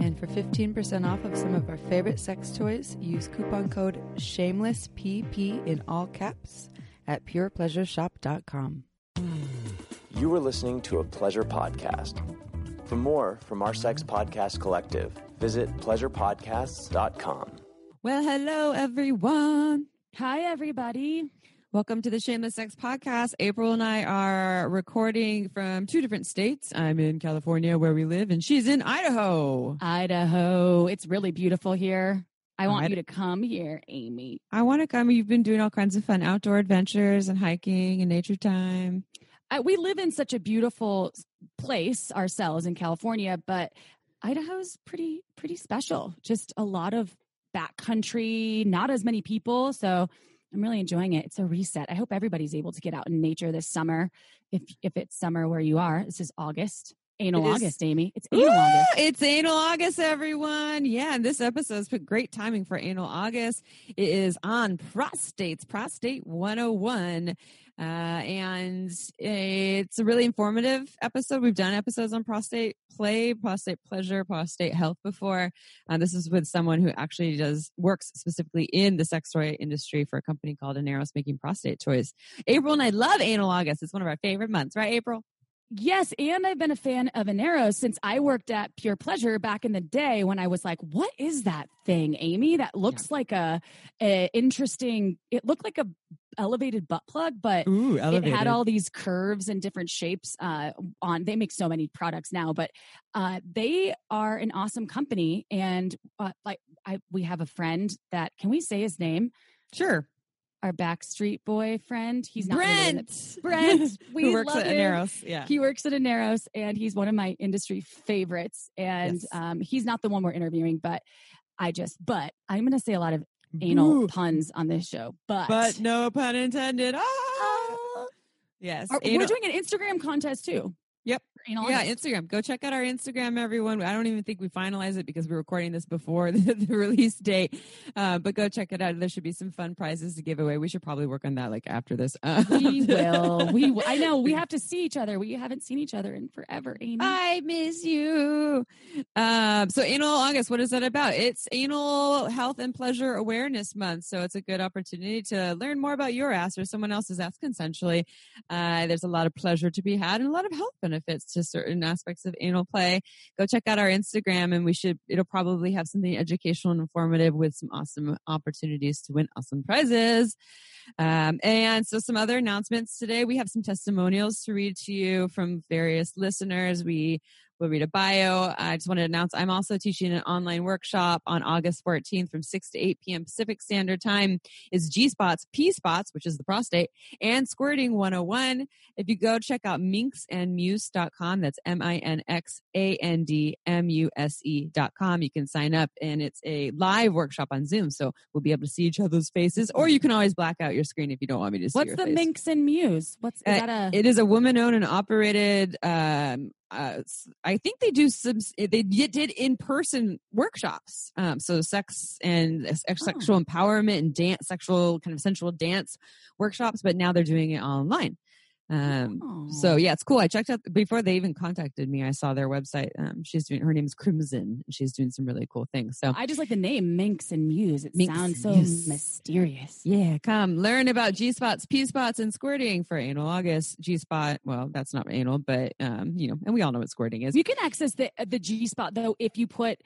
And for 15% off of some of our favorite sex toys, use coupon code SHAMELESSPP in all caps at purepleasureshop.com. You are listening to a pleasure podcast. For more from our sex podcast collective, visit pleasurepodcasts.com. Well, hello, everyone. Hi, everybody. Welcome to the Shameless Sex Podcast. April and I are recording from two different states. I'm in California where we live, and she's in Idaho. Idaho. It's really beautiful here. I want you to come here, Amy. I want to come. You've been doing all kinds of fun outdoor adventures and hiking and nature time. I, we live in such a beautiful place ourselves in California, but Idaho's pretty pretty special. Just a lot of backcountry, not as many people, so I'm really enjoying it. It's a reset. I hope everybody's able to get out in nature this summer. If if it's summer where you are, this is August. Anal August, Amy. It's anal Ooh, August. It's anal August, everyone. Yeah, and this episode's is great timing for anal August. It is on prostates, prostate 101. Uh, and it's a really informative episode. We've done episodes on prostate play, prostate pleasure, prostate health before. Uh, this is with someone who actually does works specifically in the sex toy industry for a company called Aneros making prostate toys. April and I love anal August. It's one of our favorite months, right, April? Yes, and I've been a fan of Aneros since I worked at Pure Pleasure back in the day when I was like, "What is that thing, Amy? That looks yeah. like a, a, interesting. It looked like a elevated butt plug, but Ooh, it had all these curves and different shapes. Uh, on they make so many products now, but uh, they are an awesome company. And uh, like, I we have a friend that can we say his name? Sure our Backstreet Boy friend. He's not Brent. Brent. We works at Aneros. Yeah. He works at Aneros and he's one of my industry favorites. And yes. um, he's not the one we're interviewing, but I just, but I'm going to say a lot of anal Ooh. puns on this show. But, but no pun intended. Ah! yes. Are, we're doing an Instagram contest too. Yep. Yeah, Instagram. Go check out our Instagram, everyone. I don't even think we finalized it because we're recording this before the, the release date. Uh, but go check it out. There should be some fun prizes to give away. We should probably work on that like after this. Uh, we will. We. I know we have to see each other. We haven't seen each other in forever. Amy. I miss you. Um, so anal August. What is that about? It's anal health and pleasure awareness month. So it's a good opportunity to learn more about your ass or someone else's ass consensually. Uh, there's a lot of pleasure to be had and a lot of health benefits to certain aspects of anal play, go check out our Instagram and we should, it'll probably have something educational and informative with some awesome opportunities to win awesome prizes. Um, and so some other announcements today. We have some testimonials to read to you from various listeners. We We'll read a bio. I just want to announce I'm also teaching an online workshop on August 14th from 6 to 8 p.m. Pacific Standard Time. Is G spots, P spots, which is the prostate, and squirting 101. If you go check out minxandmuse.com, that's M I N X A N D M U S E.com, you can sign up and it's a live workshop on Zoom. So we'll be able to see each other's faces, or you can always black out your screen if you don't want me to see What's the face. Minx and Muse? What's is uh, that a? It is a woman owned and operated um, uh, I think they do some. They did in person workshops. Um, so sex and oh. sexual empowerment and dance, sexual kind of sensual dance workshops. But now they're doing it online. Um, oh. so yeah, it's cool. I checked out before they even contacted me. I saw their website. Um, she's doing, her name is Crimson. She's doing some really cool things. So I just like the name Minx and Muse. It Minx sounds so Muse. mysterious. Yeah. Come learn about G spots, P spots and squirting for anal August. G spot. Well, that's not anal, but, um, you know, and we all know what squirting is. You can access the, the G spot though, if you put,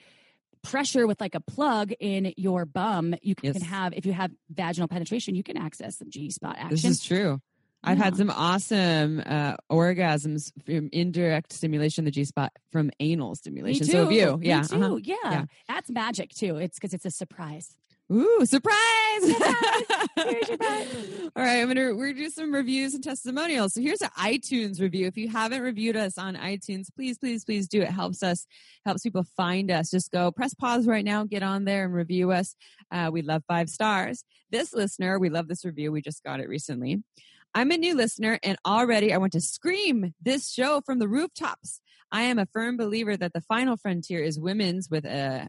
pressure with like a plug in your bum, you can yes. have if you have vaginal penetration, you can access the G spot action. This is true. I've had some awesome uh, orgasms from indirect stimulation, the G spot from anal stimulation. So have you, yeah, Me too. Uh-huh. Yeah. yeah, that's magic too. It's because it's a surprise. Ooh, surprise! Surprise! Surprise! All right, I'm gonna we're gonna do some reviews and testimonials. So here's an iTunes review. If you haven't reviewed us on iTunes, please, please, please do. It helps us, helps people find us. Just go press pause right now, get on there and review us. Uh, we love five stars. This listener, we love this review. We just got it recently. I'm a new listener and already I want to scream this show from the rooftops. I am a firm believer that the final frontier is women's with a,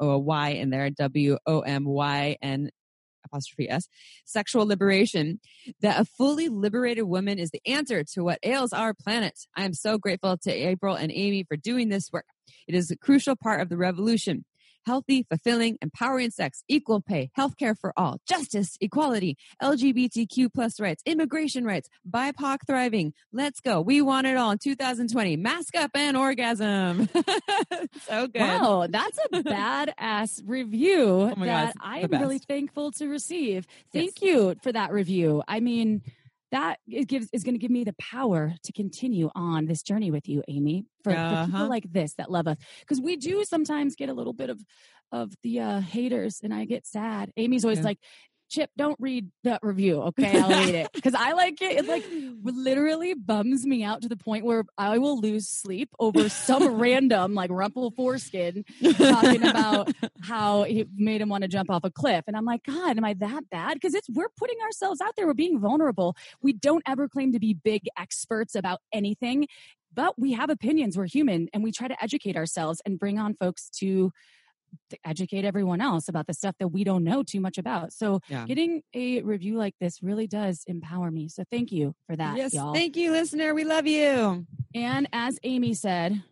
Y in there, W O M Y N apostrophe S, sexual liberation, that a fully liberated woman is the answer to what ails our planet. I am so grateful to April and Amy for doing this work. It is a crucial part of the revolution healthy, fulfilling, empowering sex, equal pay, healthcare for all, justice, equality, LGBTQ plus rights, immigration rights, BIPOC thriving. Let's go. We want it all in 2020. Mask up and orgasm. so good. Wow, that's a badass review Oh that it's I the am really thankful to receive. Thank you for that review. I mean, that gives is going to give me the power to continue on this journey with you, Amy. For, for Uh-huh. people like this that love us, because we do sometimes get a little bit of of the uh, haters, and I get sad. Amy's always Yeah. like. Chip, don't read that review, okay? I'll read it because I like it. It like literally bums me out to the point where I will lose sleep over some random like rumple foreskin talking about how he made him want to jump off a cliff. And I'm like, God, am I that bad? Because it's we're putting ourselves out there. We're being vulnerable. We don't ever claim to be big experts about anything, but we have opinions. We're human, and we try to educate ourselves and bring on folks to to educate everyone else about the stuff that we don't know too much about. So Yeah. getting a review like this really does empower me. So thank you for that, yes, y'all. thank you, listener. We love you. and as Amy said,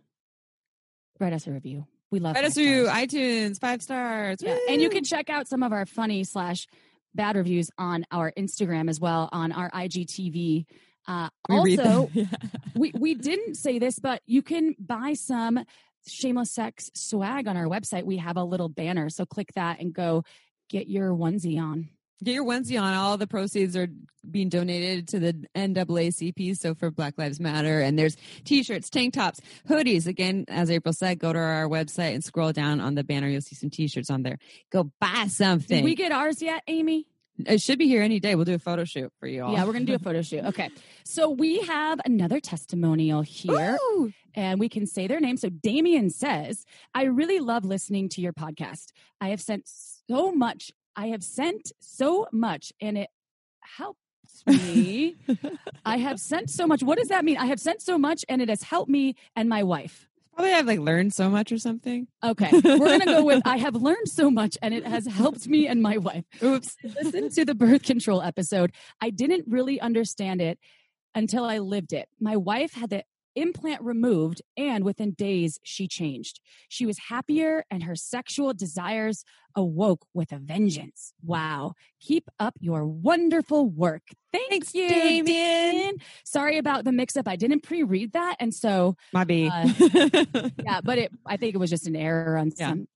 write us a review. We love Write us through stars. iTunes, five stars. Yeah. And you can check out some of our funny slash bad reviews on our Instagram as well on our IGTV. Uh, We also, we, we didn't say this, but you can buy some shameless sex swag on our website. We have a little banner. So click that and go get your onesie on. Get your onesie on. All the proceeds are being donated to the NAACP, so for Black Lives Matter. And there's t-shirts, tank tops, hoodies. Again, as April said, go to our website and scroll down on the banner. You'll see some t-shirts on there. Go buy something. Did we get ours yet, Amy? it should be here any day. We'll do a photo shoot for you all. Yeah, we're going to do a photo shoot. Okay. So we have another testimonial here. Woo! And we can say their name. So Damien says, I really love listening to your podcast. I have sent so much. I have sent so much and it helps me. I have sent so much. What does that mean? I have sent so much and it has helped me and my wife. Probably I have like learned so much or something. Okay. We're going to go with I have learned so much and it has helped me and my wife. Oops. Listen to the birth control episode. I didn't really understand it until I lived it. My wife had the implant removed, and within days, she changed. She was happier, and her sexual desires awoke with a vengeance. Wow. Keep up your wonderful work. Thanks, Thanks, you, Damien. Damien. Sorry about the mix up. I didn't pre read that. And so, My B. Uh, yeah, but it, I think it was just an error on Yeah. some.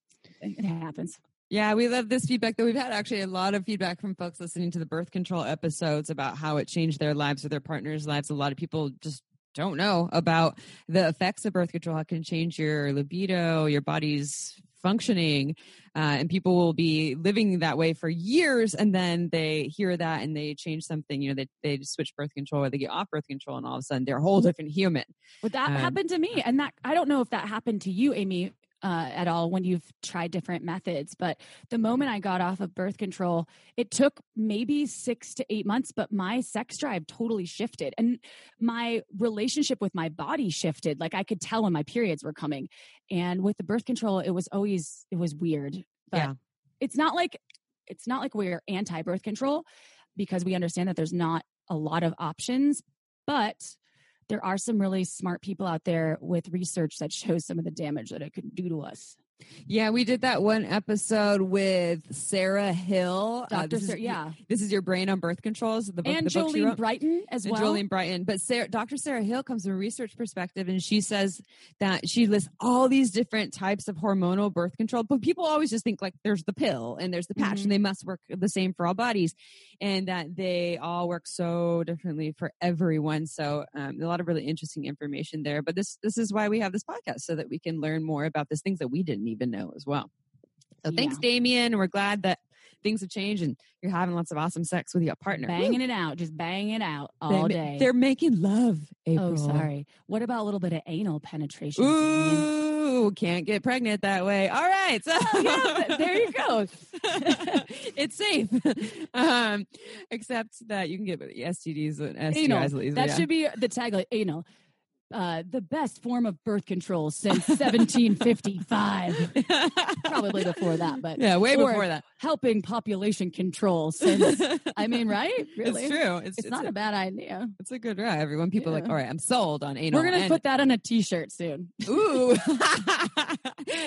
It happens. Yeah, we love this feedback that We've had actually a lot of feedback from folks listening to the birth control episodes about how it changed their lives or their partners' lives. A lot of people just don't know about the effects of birth control, how it can change your libido, your body's functioning. Uh, and people will be living that way for years and then they hear that and they change something, you know, they, they switch birth control or they get off birth control and all of a sudden they're a whole different human. Well, that Um, happened to me, and that I don't know if that happened to you, Amy, uh, at all when you've tried different methods. But the moment I got off of birth control, it took maybe six to eight months, but my sex drive totally shifted, and my relationship with my body shifted. Like I could tell when my periods were coming, and with the birth control, it was always it was weird. But Yeah. it's not like it's not like we're anti birth control because we understand that there's not a lot of options, but there are some really smart people out there with research that shows some of the damage that it could do to us. Yeah, we did that one episode with Sarah Hill. Uh, Dr. this is- yeah. This is your brain on birth controls. The book, and the book Jolene wrote. Brighten as and well. Jolene Brighten. But Sarah, Dr. Sarah Hill comes from a research perspective, and she says that she lists all these different types of hormonal birth control. But people always just think like there's the pill and there's the patch, Mhm. and they must work the same for all bodies, and that they all work so differently for everyone. So um, a lot of really interesting information there. But this this is why we have this podcast so that we can learn more about these things that we didn't even know as well. So thanks, Damien. We're glad that things have changed and you're having lots of awesome sex with your partner. Banging Woo. it out, just banging it out They all ma- day. They're making love. April. oh, sorry. What about a little bit of anal penetration? Ooh, can't get pregnant that way. All right. So Oh, yeah, there you go. it's safe. Um, except that you can get STDs and STIs. Anal. That yeah. should be the tagline. Anal. Uh, the best form of birth control since 1755. Probably before that, but yeah, way or before that. helping population control since. I mean, right? Really? It's true. It's, It's, not a bad idea. It's a good drive. Everyone, people are like, all right, I'm sold on anal. We're gonna and- put that on a T-shirt soon. Ooh.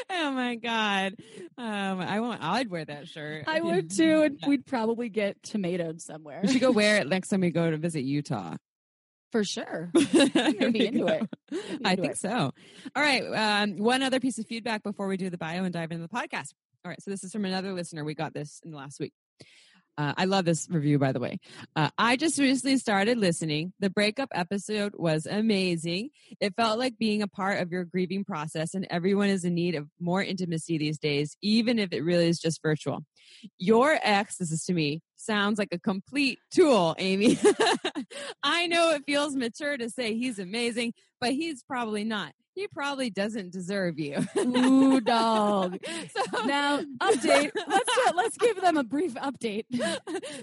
oh my god. Um, I won't. I'd wear that shirt. I would too, and we'd probably get tomatoed somewhere We should go wear it next time we go to visit Utah. For sure. Gonna be into it. I into think it. so. All right. Um, one other piece of feedback before we do the bio and dive into the podcast. All right. So this is from another listener. We got this in the last week. Uh, I love this review, by the way. Uh, I just recently started listening. The breakup episode was amazing. It felt like being a part of your grieving process, and everyone is in need of more intimacy these days, even if it really is just virtual. Your ex, this is to me, sounds like a complete tool, Amy. I know it feels mature to say he's amazing, but he's probably not. He probably doesn't deserve you. Ooh, dog. so, Now, update. Let's uh, let's give them a brief update.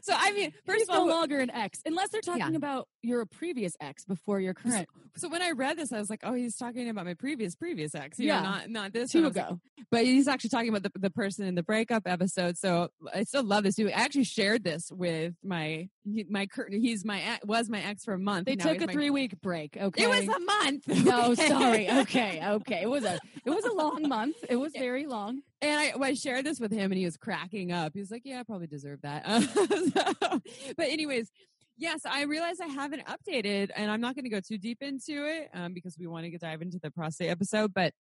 so I mean, first He's of all, no longer an ex, unless they're talking Yeah. about your previous ex before your current so when I read this, I was like, oh, he's talking about my previous previous ex. You Yeah. know, not not this two was like, ago. but he's actually talking about the, the person in the breakup episode. So I still love this. dude. I actually shared this with my my cur- he's my was my ex for a month. They took a three week break. Okay, It was a month. no, okay? sorry. Okay, okay. It was a it was a long month. It was very long. And I, I shared this with him, and he was cracking up. He was like, "Yeah, I probably deserve that." so, but anyways, yes, I realized I haven't updated, and I'm not going to go too deep into it um, because we want to dive into the prostate episode. But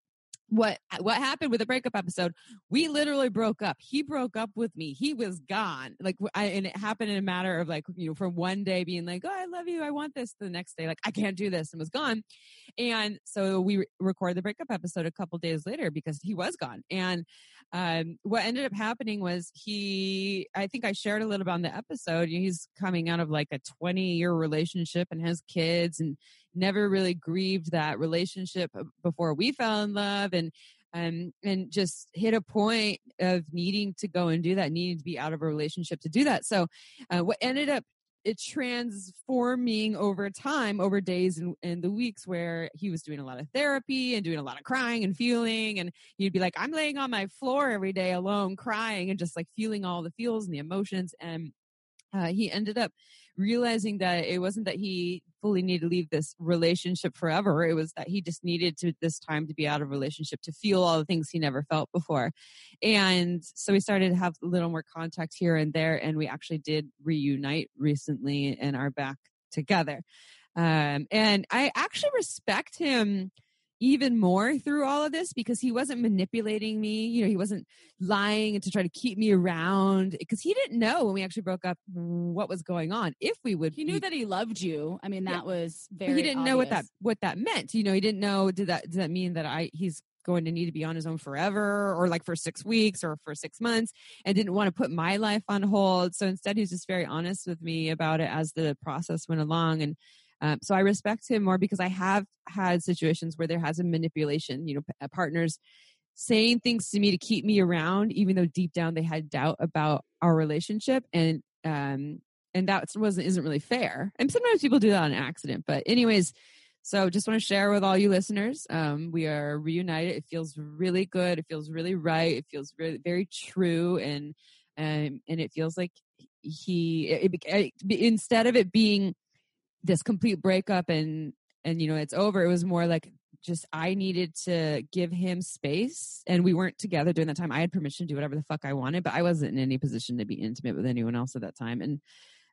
what what happened with the breakup episode? We literally broke up. He broke up with me. He was gone. Like, I, and it happened in a matter of like, you know, from one day being like, "Oh, I love you, I want this," the next day, like, "I can't do this," and was gone. And so we re- recorded the breakup episode a couple days later because he was gone. And um, what ended up happening was he, I think I shared a little bit on the episode. He's coming out of like a 20 year relationship and has kids and never really grieved that relationship uh, before we fell in love. And um, and just hit a point of needing to go and do that, needing to be out of a relationship to do that. So, uh, what ended up it transforming over time, over days and, and the weeks where he was doing a lot of therapy and doing a lot of crying and feeling. And he'd be like, I'm laying on my floor every day alone, crying and just like feeling all the feels and the emotions. And uh, he ended up realizing that it wasn't that he fully needed to leave this relationship forever. It was that he just needed to this time to be out of relationship to feel all the things he never felt before. And so we started to have a little more contact here and there, and we actually did reunite recently and are back together. Um, and I actually respect him even more through all of this because he wasn't manipulating me. You know, he wasn't lying to try to keep me around because he didn't know when we actually broke up what was going on. If we would, He knew be- that he loved you. I mean, Yeah. that was but very. he didn't know what that what that meant. You know, he didn't know did that does that mean that I he's going to need to be on his own forever or like for six weeks or for six months and didn't want to put my life on hold. So instead, he's just very honest with me about it as the process went along. And um, so I respect him more because I have had situations where there has been manipulation, you know, p- uh, partners saying things to me to keep me around, even though deep down they had doubt about our relationship. And, um, and that wasn't isn't really fair. And sometimes people do that on accident. But anyways, so just want to share with all you listeners. Um, we are reunited. It feels really good. It feels really right. It feels really very true, and um, and it feels like he it, it, instead of it being this complete breakup and and you know it's over. It was more like just I needed to give him space, and we weren't together during that time. I had permission to do whatever the fuck I wanted, but I wasn't in any position to be intimate with anyone else at that time, and.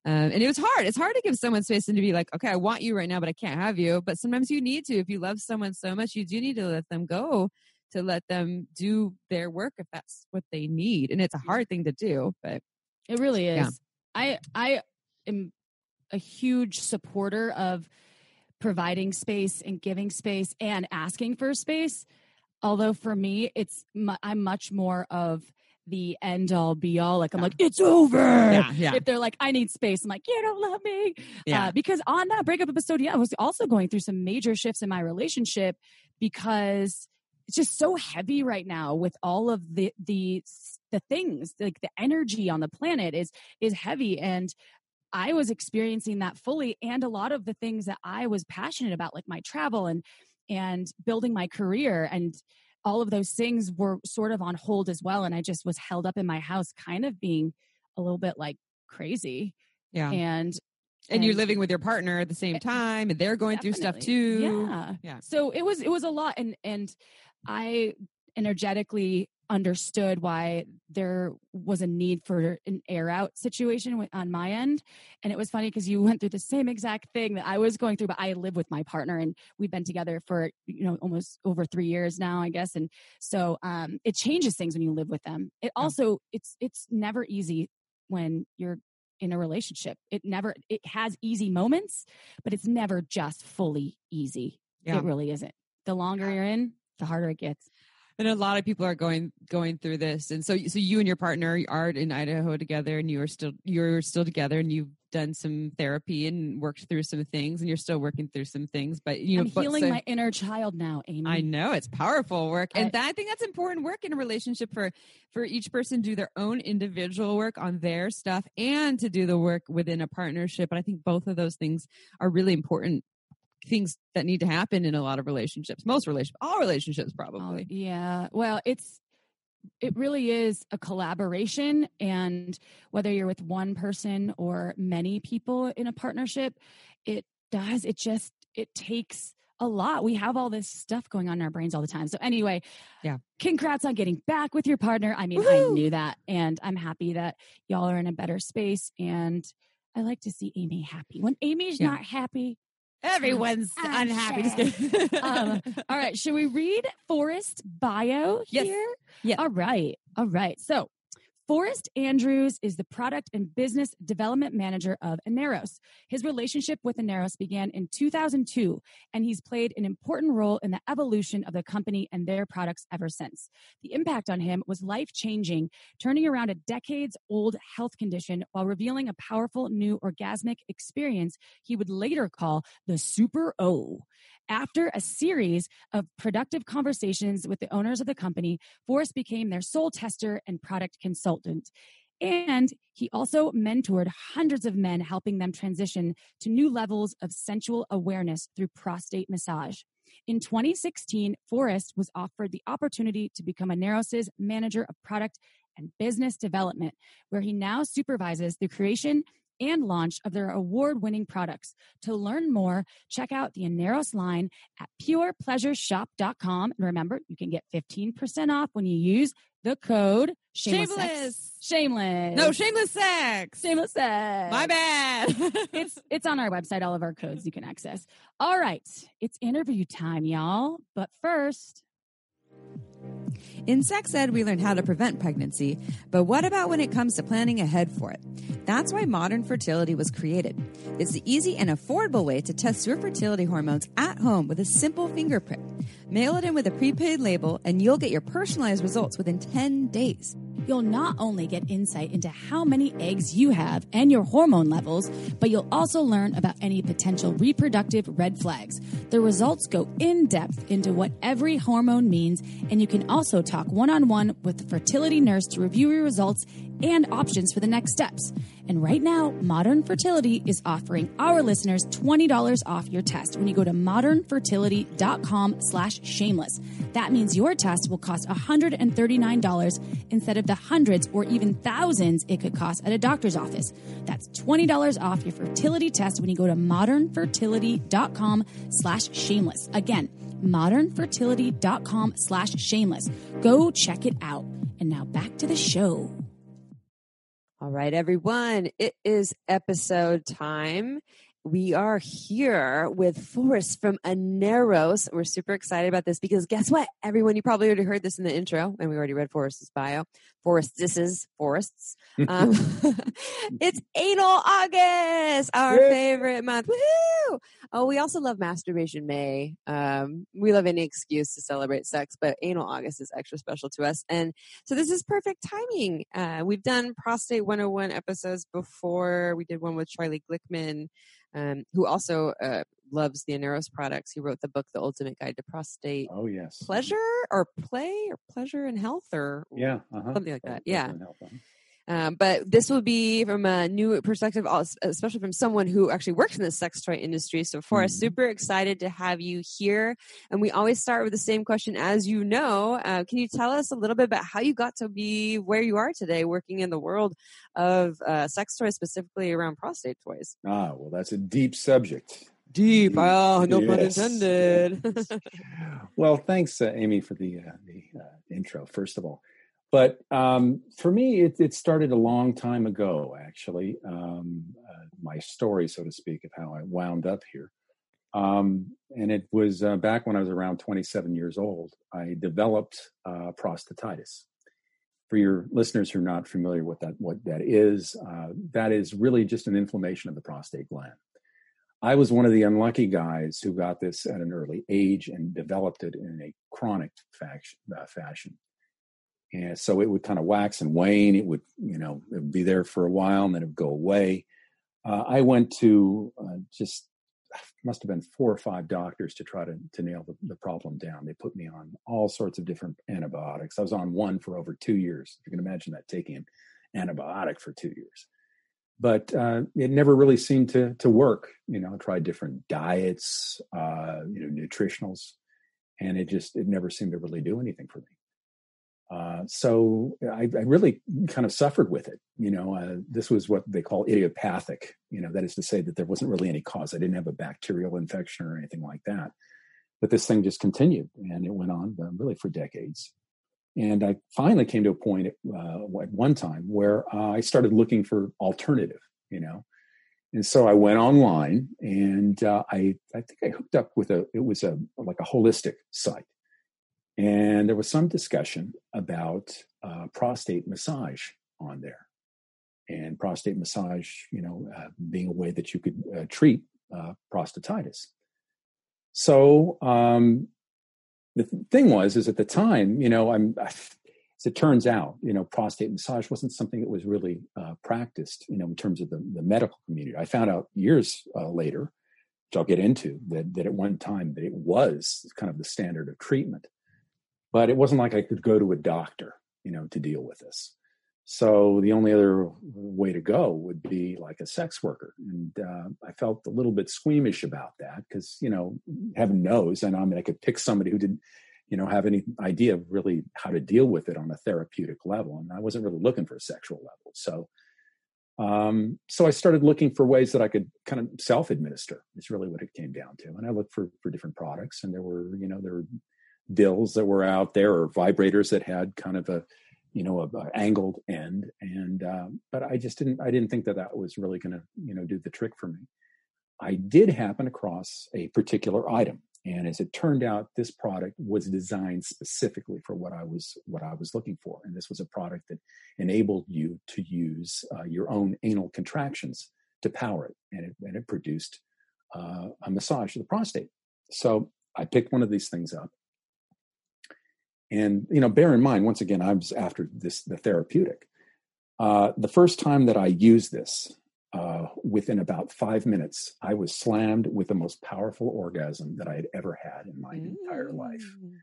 Um, and it was hard. It's hard to give someone space and to be like, okay, I want you right now, but I can't have you. But sometimes you need to. If you love someone so much, you do need to let them go to let them do their work if that's what they need. And it's a hard thing to do, but It really is. Yeah. I I am a huge supporter of providing space and giving space and asking for space. Although for me, it's I'm much more of the end all be all. Like I'm like, it's over. Yeah, yeah. If they're like, I need space, I'm like, you don't love me. Yeah. Uh, because on that breakup episode, yeah, I was also going through some major shifts in my relationship because it's just so heavy right now with all of the the the things like the energy on the planet is is heavy and I was experiencing that fully and a lot of the things that I was passionate about like my travel and and building my career and all of those things were sort of on hold as well and I just was held up in my house kind of being a little bit like crazy. Yeah. And and, you're living with your partner at the same eh, time and they're going through stuff too. Yeah. Yeah. So it was it was a lot and and I energetically understood why there was a need for an air out situation on my end. And it was funny because you went through the same exact thing that I was going through but I live with my partner and we've been together for you know almost over 3 years now I guess. And so um it changes things when you live with them. It also it's it's never easy when you're in a relationship. It never it has easy moments but it's never just fully easy. Yeah. it really isn't. The longer you're in the harder it gets And a lot of people are going going through this, and so so you and your partner are in Idaho together, and you are still you're still together, and you've done some therapy and worked through some things, and you're still working through some things. But you know, i'm but healing so- my inner child now amy I know it's powerful work, and I- that, I think that's important work in a relationship for for each person to do their own individual work on their stuff and to do the work within a partnership. And I think both of those things are really important things that need to happen in a lot of relationships, most relationships, all relationships, Oh, probably. yeah well it's it really is a collaboration and whether you're with one person or many people in a partnership it does it just it takes a lot we have all this stuff going on in our brains all the time so anyway Yeah. congrats on getting back with your partner i mean i knew that and i'm happy that y'all are in a better space and i like to see amy happy when amy's Yeah. not happy Everyone's I'm unhappy. Just. Um, all right, should we read Forrest bio Yes. here? Yeah. All right. All right. So, Forrest Andrews is the product and business development manager of Aneros. His relationship with Aneros began in 2002, and he's played an important role in the evolution of the company and their products ever since. The impact on him was life changing, turning around a decades old health condition while revealing a powerful new orgasmic experience he would later call the Super O. After a series of productive conversations with the owners of the company, Forrest became their sole tester and product consultant. And he also mentored hundreds of men, helping them transition to new levels of sensual awareness through prostate massage. In 2016, Forrest was offered the opportunity to become Aneros's manager of product and business development, where he now supervises the creation and launch of their award winning products. To learn more, check out the Aneros line at purepleasureshop.com. And remember, you can get 15% off when you use the code shameless. Shameless. Shameless. No, shameless sex. shameless sex. My bad. It's it's on our website, all of our codes you can access. All right. It's interview time, y'all. But first, In sex ed, we learn how to prevent pregnancy, but what about when it comes to planning ahead for it? That's why Modern Fertility was created. It's the easy and affordable way to test your fertility hormones at home with a simple finger prick. Mail it in with a prepaid label, and you'll get your personalized results within 10 days. You'll not only get insight into how many eggs you have and your hormone levels, but you'll also learn about any potential reproductive red flags. The results go in depth into what every hormone means, and you can also talk one on one with the fertility nurse to review your results and options for the next steps. And right now, Modern Fertility is offering our listeners $20 off your test when you go to modernfertility.com slash shameless. That means your test will cost $139 instead of the hundreds or even thousands it could cost at a doctor's office. That's $20 off your fertility test when you go to modernfertility.com slash shameless. Again, modernfertility.com slash shameless. Go check it out. And now back to the show. All right, everyone. It is episode time. we are here with Forrest from Aneros. We're super excited about this because guess what? Everyone, you probably already heard this in the intro, and we already read Forrest's bio. Forrest, this is Forrest's. Um, it's Anal August, our Yay. favorite month. Woohoo! Oh, we also love Masturbation May. Um, we love any excuse to celebrate sex, but Anal August is extra special to us. And so this is perfect timing. Uh, we've done Prostate 101 episodes before. We did one with Charlie Glickman um, who also uh, loves the Aneros products. He wrote the book, The Ultimate Guide to Prostate Oh yes. Pleasure or Play or Pleasure and Health or Yeah. Uh-huh. something like that. Health- Yeah. Health and health. Um, but this will be from a new perspective, especially from someone who actually works in the sex toy industry. So, Forrest, Mhm. super excited to have you here. And we always start with the same question, as you know. Uh, can you tell us a little bit about how you got to be where you are today, working in the world of uh, sex toys, specifically around prostate toys? Ah, well, that's a deep subject. Deep. Deep. Oh, no pun Yes. intended. well, thanks, uh, Amy, for the uh, the uh, intro. First of all, but um, for me, it, it started a long time ago. Actually, um, uh, my story, so to speak, of how I wound up here, um, and it was uh, back when I was around 27 years old. I developed uh, prostatitis. For your listeners who are not familiar with that, what that is, uh, that is really just an inflammation of the prostate gland. I was one of the unlucky guys who got this at an early age and developed it in a chronic uh, fashion. And so it would kind of wax and wane. It would, you know, it would be there for a while and then it would go away. Uh, I went to uh, just must have been four or five doctors to try to, to nail the, the problem down. They put me on all sorts of different antibiotics. I was on one for over two years. You can imagine that taking an antibiotic for two years but uh, it never really seemed to to work. You know, I tried different diets, uh, you know, nutritionals, and it just it never seemed to really do anything for me. Uh, so I, I really kind of suffered with it. You know, uh, this was what they call idiopathic. You know, that is to say that there wasn't really any cause. I didn't have a bacterial infection or anything like that. But this thing just continued, and it went on uh, really for decades. And I finally came to a point at, uh, at one time where uh, I started looking for alternative, you know. And so I went online, and I I think I hooked up with a it was a like a holistic site, and there was some discussion about uh, prostate massage on there, and prostate massage, you know, uh, being a way that you could uh, treat uh, prostatitis. So um, the th- thing was is at the time you know i'm as it turns out you know prostate massage wasn't something that was really uh, practiced you know in terms of the, the medical community. I found out years uh, later which i'll get into that, that at one time that it was kind of the standard of treatment but it wasn't like i could go to a doctor you know to deal with this. So the only other way to go would be like a sex worker. And uh, i felt a little bit squeamish about that because you know heaven knows. And i mean i could pick somebody who didn't you know have any idea of really how to deal with it on a therapeutic level. And i wasn't really looking for a sexual level. So um, so i started looking for ways that i could kind of self-administer is really what it came down to. And i looked for for different products. And there were you know there were dills that were out there or vibrators that had kind of a you know, a, a angled end. And um, but I just didn't I didn't think that that was really going to you know do the trick for me. I did happen across a particular item, and as it turned out, this product was designed specifically for what I was what I was looking for. And this was a product that enabled you to use uh, your own anal contractions to power it, and it, and it produced uh, a massage of the prostate. So I picked one of these things up and you know, bear in mind, once again, I was after this the therapeutic. Uh, the first time that I used this, uh, within about five minutes, I was slammed with the most powerful orgasm that I had ever had in my entire life. Mm.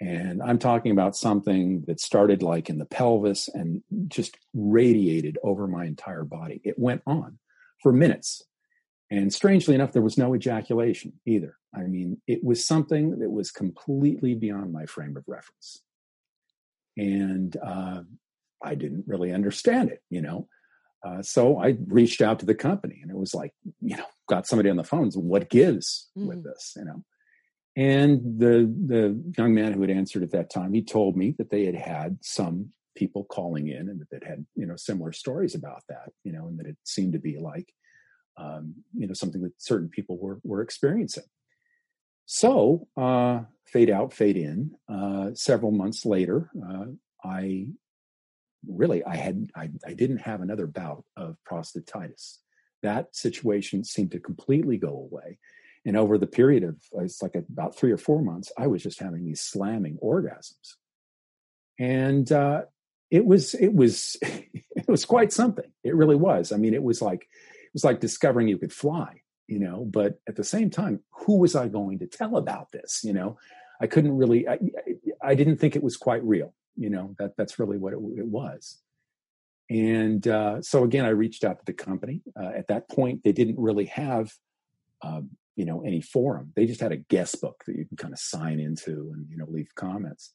And I'm talking about something that started like in the pelvis and just radiated over my entire body. It went on for minutes. And strangely enough, there was no ejaculation either. I mean, it was something that was completely beyond my frame of reference. And uh, I didn't really understand it, you know. Uh, so I reached out to the company and it was like, you know, got somebody on the phone. What gives with Mhm. this, you know? And the the young man who had answered at that time, he told me that they had had some people calling in and that they had you know similar stories about that, you know, and that it seemed to be like um, you know, something that certain people were were experiencing. So, uh, fade out, fade in. Uh, several months later, uh, I really I had I, I didn't have another bout of prostatitis. That situation seemed to completely go away. And over the period of it's like about three or four months, I was just having these slamming orgasms, and uh, it was it was it was quite something. It really was. I mean, it was like it was like discovering you could fly you know but at the same time who was i going to tell about this you know? I couldn't really i, I didn't think it was quite real you know? That that's really what it, it was. And uh, so again i reached out to the company. Uh, at that point they didn't really have um, you know any forum. They just had a guest book that you can kind of sign into and you know leave comments.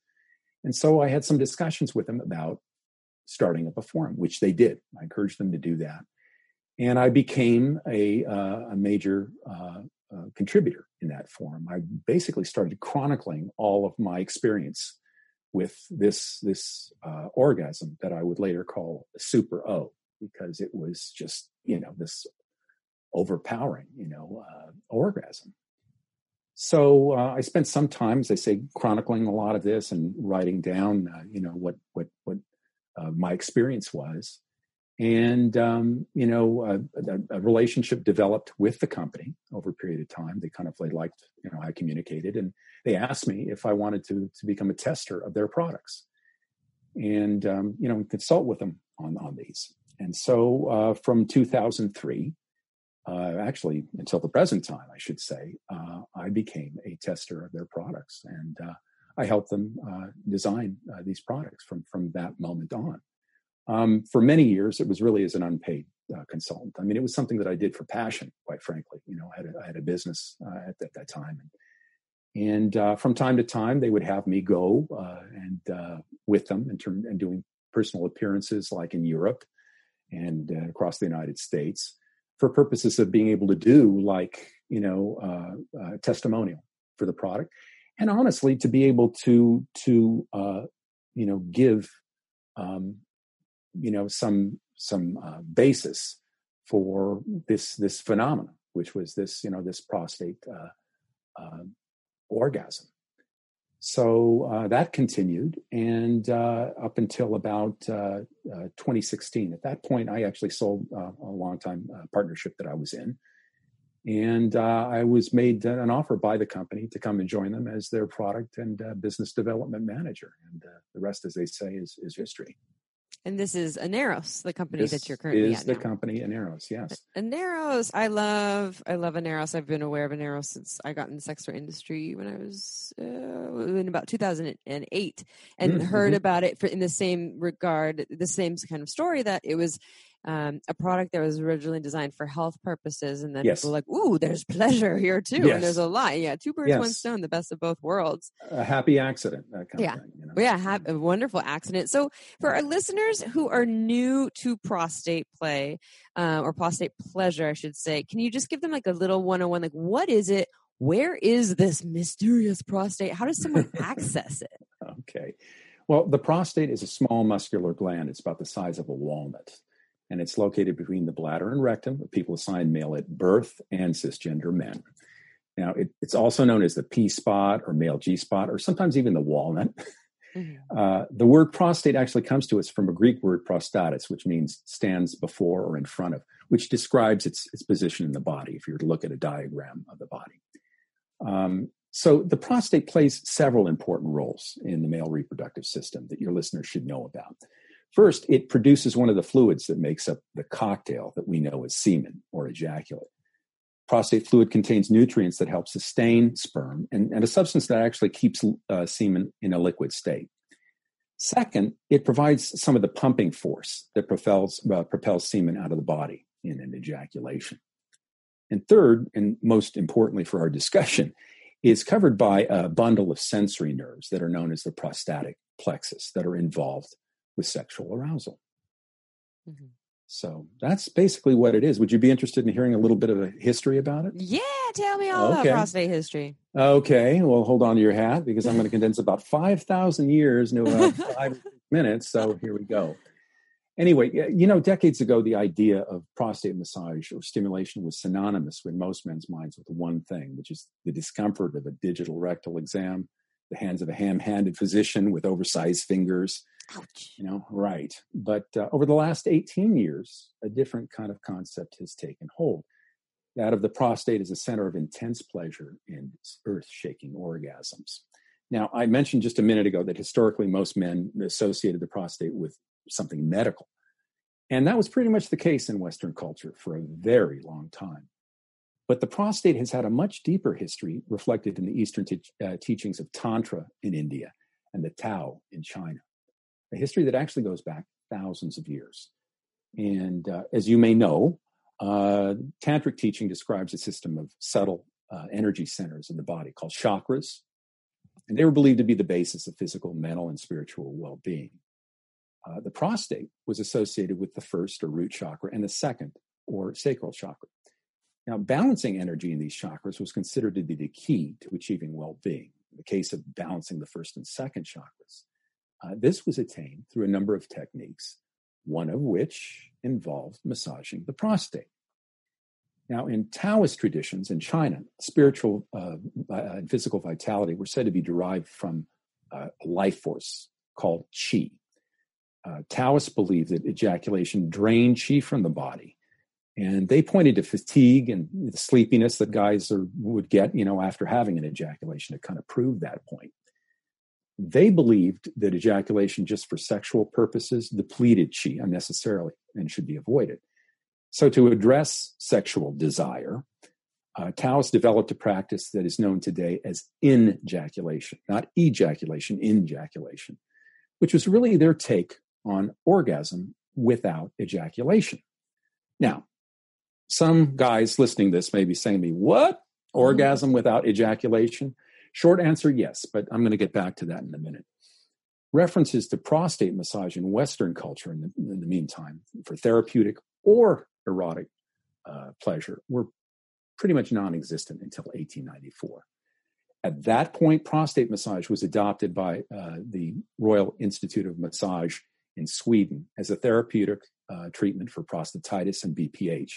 And so i had some discussions with them about starting up a forum which they did. I encouraged them to do that and I became a, uh, a major uh, uh, contributor in that forum. I basically started chronicling all of my experience with this this uh, orgasm that I would later call super O because it was just you know this overpowering you know uh, orgasm. So uh, I spent some time, as I say, chronicling a lot of this and writing down you know what what what my experience was and um, you know a, a, relationship developed with the company over a period of time. They kind of they liked you know i communicated and they asked me if i wanted to to become a tester of their products. And um, you know consult with them on on these. And so uh, from 2003 uh, actually until the present time i should say uh, i became a tester of their products. And uh, i helped them uh, design uh, these products from from that moment on um, for many years, it was really as an unpaid uh, consultant. I mean, it was something that I did for passion, quite frankly. You know, I had a, I had a business uh, at, at, that time. And, and uh, from time to time, they would have me go uh, and uh, with them in term, and doing personal appearances like in Europe and uh, across the United States for purposes of being able to do like, you know, testimonial for the product. And honestly, to be able to, to you know, give um, you know some some uh, basis for this this phenomenon, which was this you know this prostate uh, uh, orgasm. So uh, that continued, and uh, up until about uh, 2016. At that point, I actually sold a long time partnership that I was in, and I was made an offer by the company to come and join them as their product and business development manager. And the rest, as they say, is is history. And this is Aneros, the company this that you're currently is the now. company Aneros, yes. Aneros, I love, I love Aneros. I've been aware of Aneros since I got in the sex toy industry when I was uh, in about 2008, and Mm, heard mhm. about it for, in the same regard, the same kind of story that it was um, a product that was originally designed for health purposes, and then Yes. people were like, "Ooh, there's pleasure here too," and there's a lot. Yeah, two birds, one stone, the best of both worlds. A happy accident, that kind Yeah. of thing. You know? Yeah, have a wonderful accident. So, for our listeners who are new to prostate play uh, or prostate pleasure, I should say, can you just give them like a little one on one? Like, what is it? Where is this mysterious prostate? How does someone access it? Okay. Well, the prostate is a small muscular gland. It's about the size of a walnut. And it's located between the bladder and rectum of people assigned male at birth and cisgender men. Now, it, it's also known as the P spot or male G spot, or sometimes even the walnut. Mhm. Uh, the word prostate actually comes to us from a Greek word prostatis, which means stands before or in front of, which describes its, its position in the body, if you were to look at a diagram of the body. Um, so the prostate plays several important roles in the male reproductive system that your listeners should know about. First, it produces one of the fluids that makes up the cocktail that we know as semen or ejaculate. Prostate fluid contains nutrients that help sustain sperm and, and a substance that actually keeps uh, semen in a liquid state. Second, it provides some of the pumping force that propels, uh, propels semen out of the body in an ejaculation. And third, and most importantly for our discussion, is covered by a bundle of sensory nerves that are known as the prostatic plexus that are involved with sexual arousal. Mhm. So that's basically what it is. Would you be interested in hearing a little bit of a history about it? Yeah, tell me all Okay. about prostate history. Okay, well, hold on to your hat because I'm going to condense about 5,000 years into about five minutes. So here we go. anyway, you know, decades ago, the idea of prostate massage or stimulation was synonymous in most men's minds with one thing, which is the discomfort of a digital rectal exam, the hands of a ham-handed physician with oversized fingers. Ouch. You know, right. But uh, over the last 18 years, a different kind of concept has taken hold. That of the prostate as a center of intense pleasure and earth shaking orgasms. Now, I mentioned just a minute ago that historically most men associated the prostate with something medical. And that was pretty much the case in Western culture for a very long time. But the prostate has had a much deeper history reflected in the Eastern te- uh, teachings of Tantra in India and the Tao in China, a history that actually goes back thousands of years. And uh, as you may know, uh, Tantric teaching describes a system of subtle uh, energy centers in the body called chakras, and they were believed to be the basis of physical, mental, and spiritual well being. Uh, the prostate was associated with the first or root chakra and the second or sacral chakra. Now, balancing energy in these chakras was considered to be the key to achieving well being. In the case of balancing the first and second chakras, uh, this was attained through a number of techniques, one of which involved massaging the prostate. Now, in Taoist traditions in China, spiritual uh, and physical vitality were said to be derived from uh, a life force called qi, uh, Taoists believed that ejaculation drained chi from the body. And they pointed to fatigue and sleepiness that guys are, would get, you know, after having an ejaculation to kind of prove that point. They believed that ejaculation just for sexual purposes depleted chi unnecessarily and should be avoided. So, to address sexual desire, uh, Taoists developed a practice that is known today as injaculation, not ejaculation, injaculation, which was really their take on orgasm without ejaculation. Now, some guys listening to this may be saying to me, What? Orgasm without ejaculation? Short answer yes, but I'm going to get back to that in a minute. References to prostate massage in Western culture in the, in the meantime for therapeutic or erotic uh, pleasure were pretty much non existent until 1894. At that point, prostate massage was adopted by uh, the Royal Institute of Massage in Sweden as a therapeutic uh, treatment for prostatitis and BPH.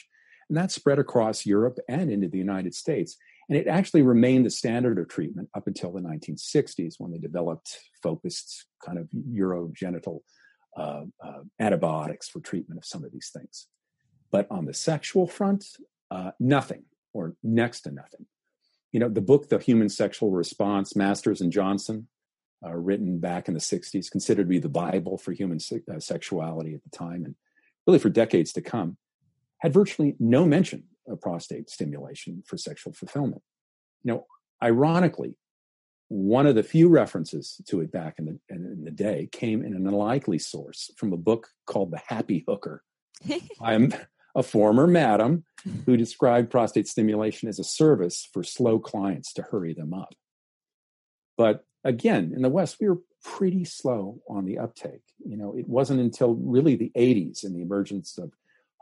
And that spread across Europe and into the United States. And it actually remained the standard of treatment up until the 1960s when they developed focused kind of urogenital uh, uh, antibiotics for treatment of some of these things. But on the sexual front, uh, nothing or next to nothing. You know, the book, The Human Sexual Response, Masters and Johnson, uh, written back in the 60s, considered to be the Bible for human se- uh, sexuality at the time, and really for decades to come, had virtually no mention prostate stimulation for sexual fulfillment. You know, ironically, one of the few references to it back in the, in the day came in an unlikely source from a book called The Happy Hooker. I'm a former madam who described prostate stimulation as a service for slow clients to hurry them up. But again, in the West, we were pretty slow on the uptake. You know, it wasn't until really the 80s and the emergence of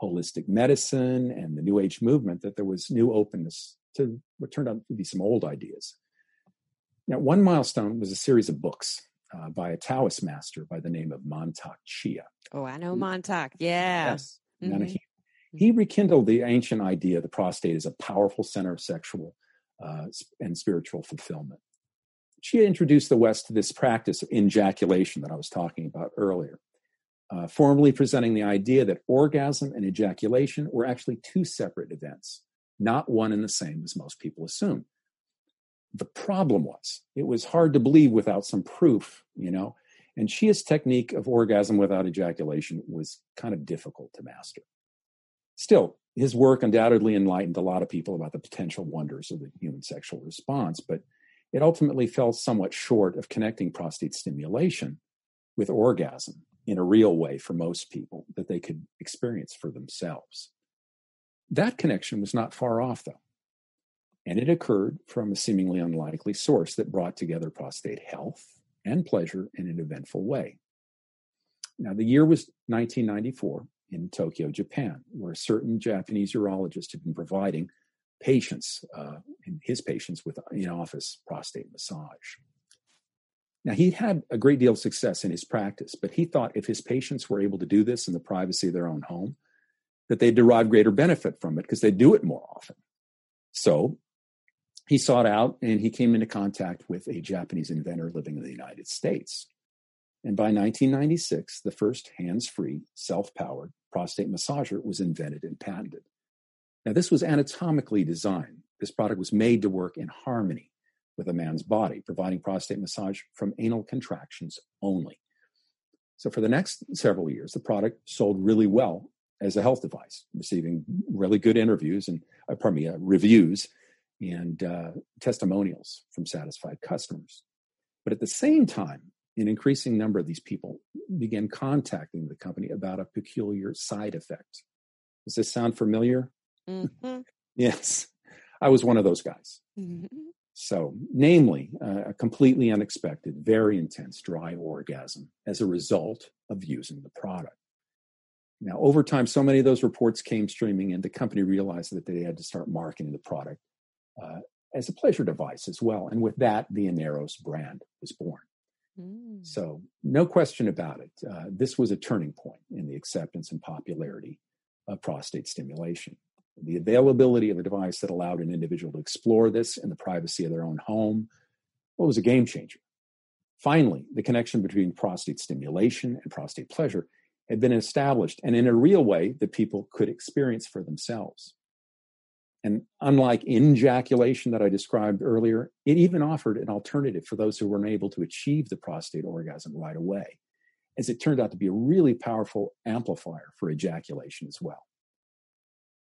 holistic medicine and the New Age movement that there was new openness to what turned out to be some old ideas. Now, one milestone was a series of books uh, by a Taoist master by the name of Mantak Chia. Oh, I know. Yeah. Yes. Mm-hmm. He, he rekindled the ancient idea the prostate is a powerful center of sexual uh, and spiritual fulfillment Chia introduced the West to this practice of injaculation that I was talking about earlier, uh, formally presenting the idea that orgasm and ejaculation were actually two separate events, not one and the same as most people assume. The problem was it was hard to believe without some proof, you know, and Chia's technique of orgasm without ejaculation was kind of difficult to master. Still, his work undoubtedly enlightened a lot of people about the potential wonders of the human sexual response, but it ultimately fell somewhat short of connecting prostate stimulation with orgasm in a real way for most people that they could experience for themselves. That connection was not far off, though, and it occurred from a seemingly unlikely source that brought together prostate health and pleasure in an eventful way. Now, the year was 1994 in Tokyo, Japan, where a certain Japanese urologist had been providing patients, uh, his patients with in office prostate massage. Now, he had a great deal of success in his practice, but he thought if his patients were able to do this in the privacy of their own home, that they'd derive greater benefit from it because they do it more often. So he sought out and he came into contact with a Japanese inventor living in the United States. And by 1996, the first hands free, self powered prostate massager was invented and patented. Now, this was anatomically designed. This product was made to work in harmony with a man's body, providing prostate massage from anal contractions only. So, for the next several years, the product sold really well as a health device, receiving really good interviews and, uh, pardon me, uh, reviews and uh, testimonials from satisfied customers. But at the same time, an increasing number of these people began contacting the company about a peculiar side effect. Does this sound familiar? Mm-hmm. yes, I was one of those guys. Mm-hmm. So, namely, uh, a completely unexpected, very intense dry orgasm as a result of using the product. Now, over time, so many of those reports came streaming in, the company realized that they had to start marketing the product uh, as a pleasure device as well. And with that, the Aneros brand was born. Mm. So, no question about it. Uh, this was a turning point in the acceptance and popularity of prostate stimulation. The availability of a device that allowed an individual to explore this in the privacy of their own home well, was a game changer. Finally, the connection between prostate stimulation and prostate pleasure had been established and in a real way that people could experience for themselves. And unlike injaculation that I described earlier, it even offered an alternative for those who were unable to achieve the prostate orgasm right away, as it turned out to be a really powerful amplifier for ejaculation as well.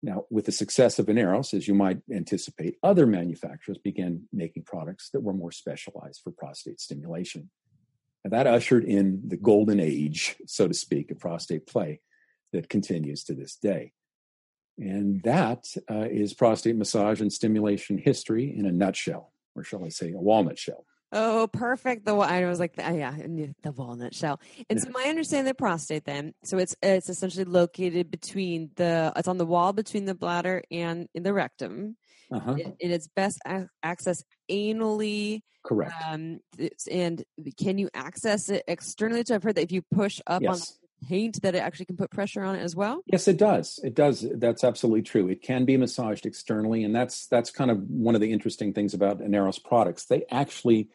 Now, with the success of Aneros, as you might anticipate, other manufacturers began making products that were more specialized for prostate stimulation. And that ushered in the golden age, so to speak, of prostate play that continues to this day. And that uh, is prostate massage and stimulation history in a nutshell, or shall I say, a walnut shell. Oh, perfect. The I was like, the, yeah, the walnut shell. And so my understanding the prostate then, so it's it's essentially located between the it's on the wall between the bladder and in the rectum. Uh-huh. It, it is best access anally. Correct. Um, and can you access it externally? So I've heard that if you push up yes. on the taint, that it actually can put pressure on it as well. Yes, it does. It does. That's absolutely true. It can be massaged externally, and that's that's kind of one of the interesting things about Aneros products. They actually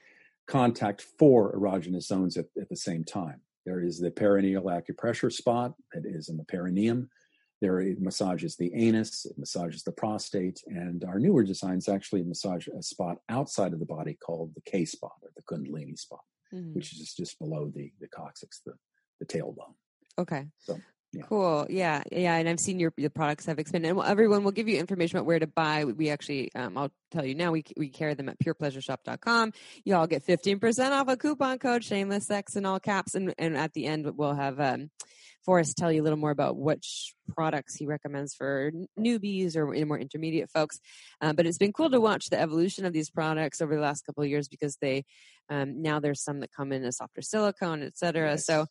contact four erogenous zones at, at the same time. There is the perineal acupressure spot that is in the perineum. There it massages the anus, it massages the prostate, and our newer designs actually massage a spot outside of the body called the K spot or the Kundalini spot, mm-hmm. which is just below the the coccyx, the the tailbone. Okay. So yeah. Cool. Yeah. Yeah. And I've seen your, your products have expanded. And everyone will give you information about where to buy. We actually, um, I'll tell you now, we, we carry them at purepleasureshop.com. Y'all get 15% off a coupon code, shameless sex in all caps. And, and at the end, we'll have, um, Forrest tell you a little more about which products he recommends for newbies or more intermediate folks. Um, but it's been cool to watch the evolution of these products over the last couple of years because they um, now there's some that come in a softer silicone, et cetera. Yes. So,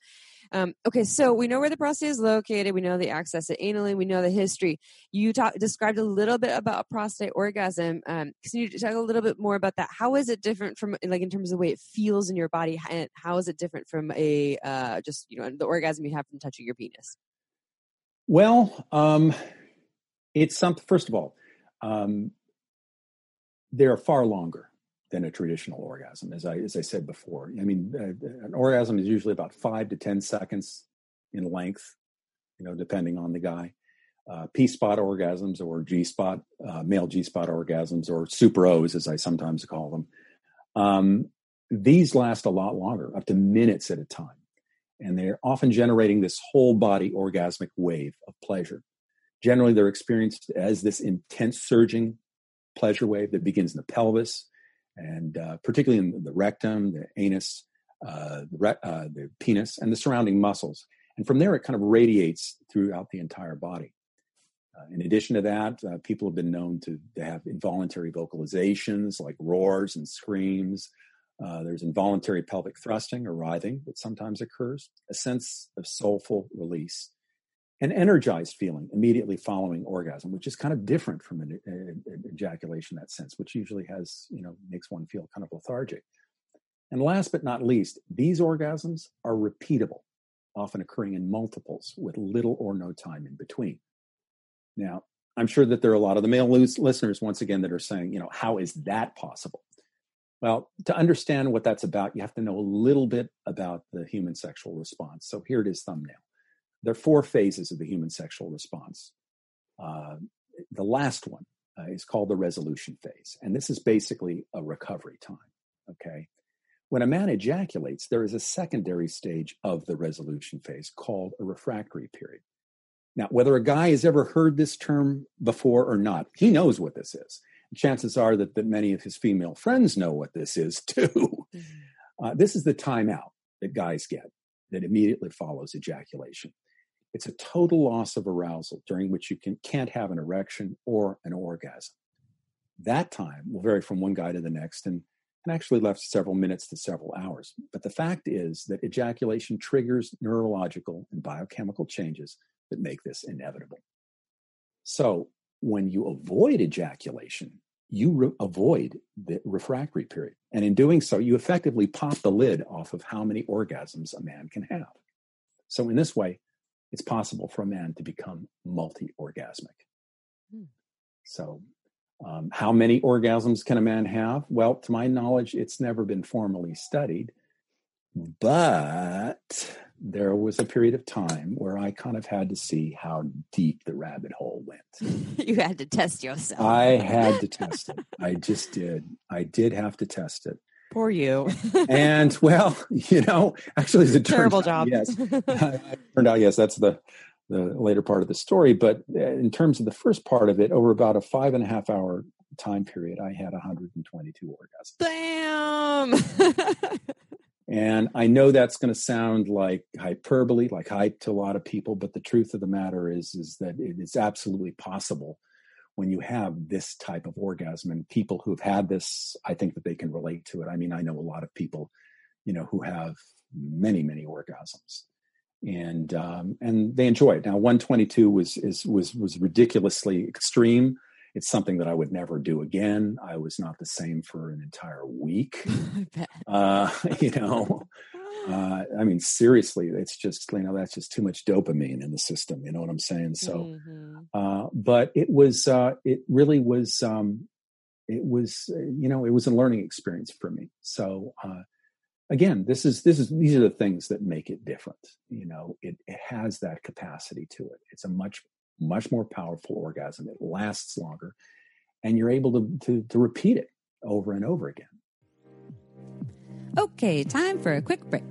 um, okay, so we know where the prostate is located. We know the access it anally. We know the history. You talk, described a little bit about prostate orgasm. Um, can you talk a little bit more about that? How is it different from, like, in terms of the way it feels in your body? And how is it different from a uh, just you know the orgasm you have from touching your penis? Well, um, it's something. First of all, um, they're far longer than a traditional orgasm, as I as I said before. I mean, uh, an orgasm is usually about five to ten seconds in length, you know, depending on the guy. Uh, P spot orgasms or G spot, uh, male G spot orgasms, or super O's, as I sometimes call them. Um, these last a lot longer, up to minutes at a time and they're often generating this whole body orgasmic wave of pleasure. Generally, they're experienced as this intense surging pleasure wave that begins in the pelvis and uh, particularly in the rectum, the anus, uh, the, re- uh, the penis, and the surrounding muscles. And from there, it kind of radiates throughout the entire body. Uh, in addition to that, uh, people have been known to, to have involuntary vocalizations like roars and screams, uh, there's involuntary pelvic thrusting or writhing that sometimes occurs, a sense of soulful release, an energized feeling immediately following orgasm, which is kind of different from an, an, ejaculation in that sense, which usually has, you know, makes one feel kind of lethargic. And last but not least, these orgasms are repeatable, often occurring in multiples with little or no time in between. Now, I'm sure that there are a lot of the male listeners, once again, that are saying, you know, how is that possible? Well, to understand what that's about, you have to know a little bit about the human sexual response. So here it is, thumbnail. There are four phases of the human sexual response. Uh, the last one uh, is called the resolution phase, and this is basically a recovery time. Okay. When a man ejaculates, there is a secondary stage of the resolution phase called a refractory period. Now, whether a guy has ever heard this term before or not, he knows what this is. Chances are that, that many of his female friends know what this is too. Mm-hmm. Uh, this is the timeout that guys get that immediately follows ejaculation. It's a total loss of arousal during which you can, can't have an erection or an orgasm. That time will vary from one guy to the next and, and actually left several minutes to several hours. But the fact is that ejaculation triggers neurological and biochemical changes that make this inevitable. So when you avoid ejaculation, you re- avoid the refractory period. And in doing so, you effectively pop the lid off of how many orgasms a man can have. So, in this way, it's possible for a man to become multi orgasmic. Hmm. So, um, how many orgasms can a man have? Well, to my knowledge, it's never been formally studied. But there was a period of time where I kind of had to see how deep the rabbit hole went. you had to test yourself. I had to test it. I just did. I did have to test it. Poor you. and well, you know, actually, it's a terrible out, job. Yes, turned out yes. That's the the later part of the story. But uh, in terms of the first part of it, over about a five and a half hour time period, I had 122 orgasms. Damn. And I know that's going to sound like hyperbole, like hype to a lot of people, but the truth of the matter is, is that it is absolutely possible when you have this type of orgasm. And people who've had this, I think that they can relate to it. I mean, I know a lot of people, you know, who have many, many orgasms, and um, and they enjoy it. Now, 122 was is was was ridiculously extreme it's something that I would never do again. I was not the same for an entire week. uh, you know, uh, I mean, seriously, it's just, you know, that's just too much dopamine in the system. You know what I'm saying? So, mm-hmm. uh, but it was, uh, it really was, um, it was, you know, it was a learning experience for me. So, uh, again, this is, this is, these are the things that make it different. You know, it, it has that capacity to it. It's a much much more powerful orgasm. It lasts longer, and you're able to, to, to repeat it over and over again. Okay, time for a quick break.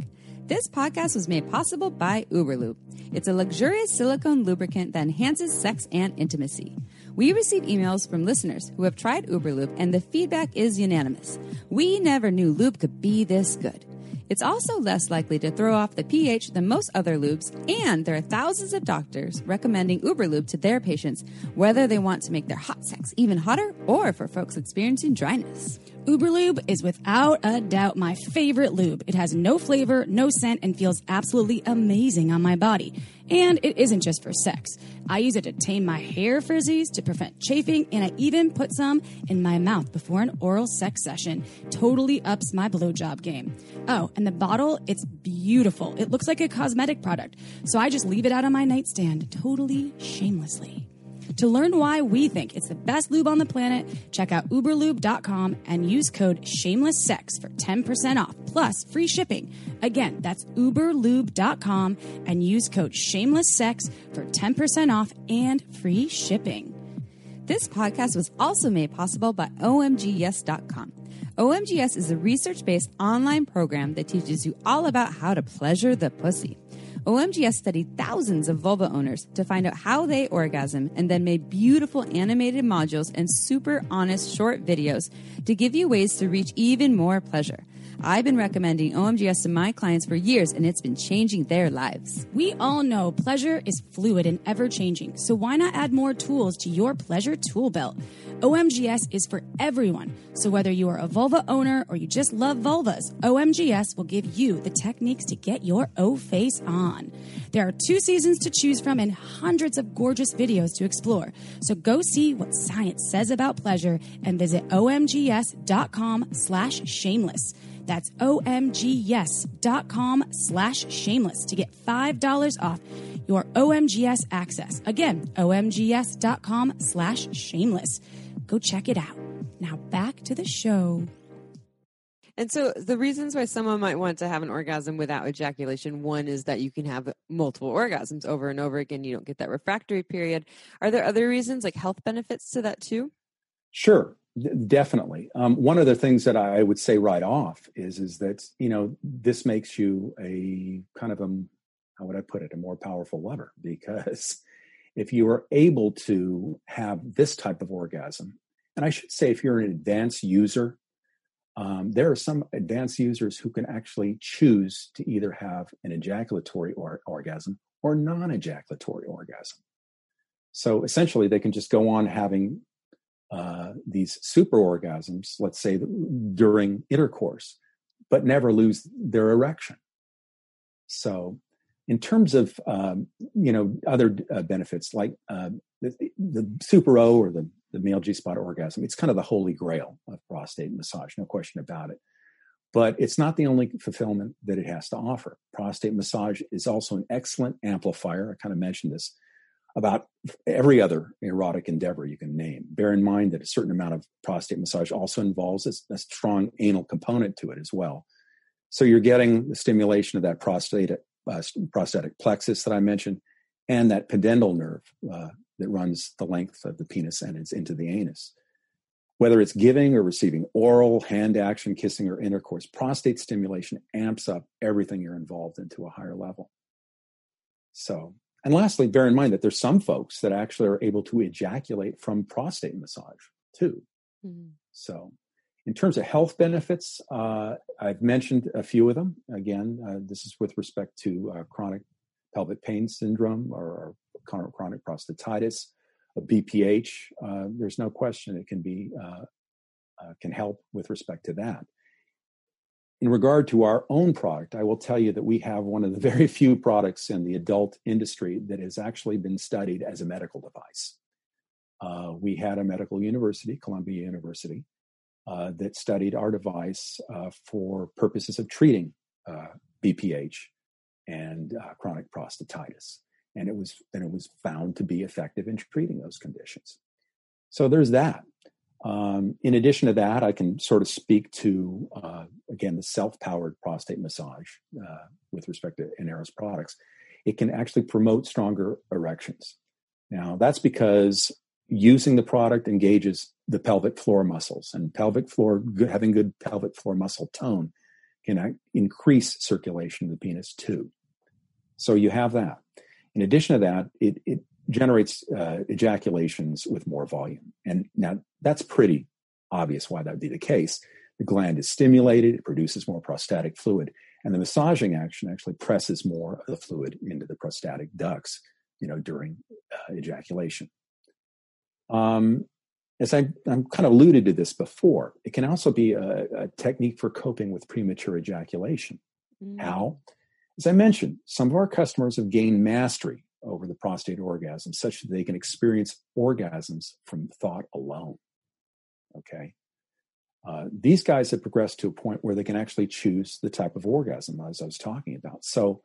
This podcast was made possible by Uberlube. It's a luxurious silicone lubricant that enhances sex and intimacy. We receive emails from listeners who have tried Uberlube, and the feedback is unanimous. We never knew lube could be this good. It's also less likely to throw off the pH than most other lubes, and there are thousands of doctors recommending Uberlube to their patients, whether they want to make their hot sex even hotter or for folks experiencing dryness. Uberlube is without a doubt my favorite lube. It has no flavor, no scent, and feels absolutely amazing on my body. And it isn't just for sex. I use it to tame my hair frizzies, to prevent chafing, and I even put some in my mouth before an oral sex session. Totally ups my blowjob game. Oh, and the bottle, it's beautiful. It looks like a cosmetic product. So I just leave it out on my nightstand totally shamelessly. To learn why we think it's the best lube on the planet, check out uberlube.com and use code shamelesssex for 10% off plus free shipping. Again, that's uberlube.com and use code shamelesssex for 10% off and free shipping. This podcast was also made possible by omgyes.com. OMGYes is a research based online program that teaches you all about how to pleasure the pussy. OMGYes studied thousands of vulva owners to find out how they orgasm and then made beautiful animated modules and super honest short videos to give you ways to reach even more pleasure. I've been recommending OMGYes to my clients for years and it's been changing their lives. We all know pleasure is fluid and ever changing, so why not add more tools to your pleasure tool belt? OMGYes is for everyone, so whether you are a vulva owner or you just love vulvas, OMGYes will give you the techniques to get your O face on. There are two seasons to choose from and hundreds of gorgeous videos to explore. So go see what science says about pleasure and visit omgyes.com slash shameless. That's omgyes.com slash shameless to get $5 off your OMGYes access. Again, omgyes.com slash shameless. Go check it out. Now back to the show. And so the reasons why someone might want to have an orgasm without ejaculation, one is that you can have multiple orgasms over and over again. You don't get that refractory period. Are there other reasons, like health benefits to that too? Sure, definitely. Um, one of the things that I would say right off is is that you know this makes you a kind of a how would I put it a more powerful lover because if you are able to have this type of orgasm, and I should say if you're an advanced user um, there are some advanced users who can actually choose to either have an ejaculatory or, orgasm or non ejaculatory orgasm. So essentially, they can just go on having uh, these super orgasms, let's say during intercourse, but never lose their erection. So, in terms of um, you know other uh, benefits like uh, the, the, Super O or the the male G spot orgasm. It's kind of the holy grail of prostate massage, no question about it. But it's not the only fulfillment that it has to offer. Prostate massage is also an excellent amplifier. I kind of mentioned this about every other erotic endeavor you can name. Bear in mind that a certain amount of prostate massage also involves a, a strong anal component to it as well. So you're getting the stimulation of that prostate, uh, prostatic plexus that I mentioned, and that pudendal nerve, uh, that runs the length of the penis and it's into the anus. Whether it's giving or receiving oral, hand action, kissing, or intercourse, prostate stimulation amps up everything you're involved into a higher level. So, and lastly, bear in mind that there's some folks that actually are able to ejaculate from prostate massage too. Mm-hmm. So, in terms of health benefits, uh, I've mentioned a few of them. Again, uh, this is with respect to uh, chronic pelvic pain syndrome or, chronic prostatitis, a BPH. Uh, there's no question it can be uh, uh, can help with respect to that. In regard to our own product, I will tell you that we have one of the very few products in the adult industry that has actually been studied as a medical device. Uh, we had a medical university, Columbia University, uh, that studied our device uh, for purposes of treating BPH and uh, chronic prostatitis. And it was and it was found to be effective in treating those conditions. So there's that. Um, in addition to that, I can sort of speak to uh, again the self-powered prostate massage uh, with respect to Aneros products. It can actually promote stronger erections. Now that's because using the product engages the pelvic floor muscles, and pelvic floor having good pelvic floor muscle tone can increase circulation of the penis too. So you have that. In addition to that, it, it generates uh, ejaculations with more volume. And now that's pretty obvious why that would be the case. The gland is stimulated, it produces more prostatic fluid, and the massaging action actually presses more of the fluid into the prostatic ducts, you know, during uh, ejaculation. Um, as I, am kind of alluded to this before, it can also be a, a technique for coping with premature ejaculation. Mm. How? As I mentioned, some of our customers have gained mastery over the prostate orgasm such that they can experience orgasms from thought alone. Okay. Uh, these guys have progressed to a point where they can actually choose the type of orgasm as I was talking about. So,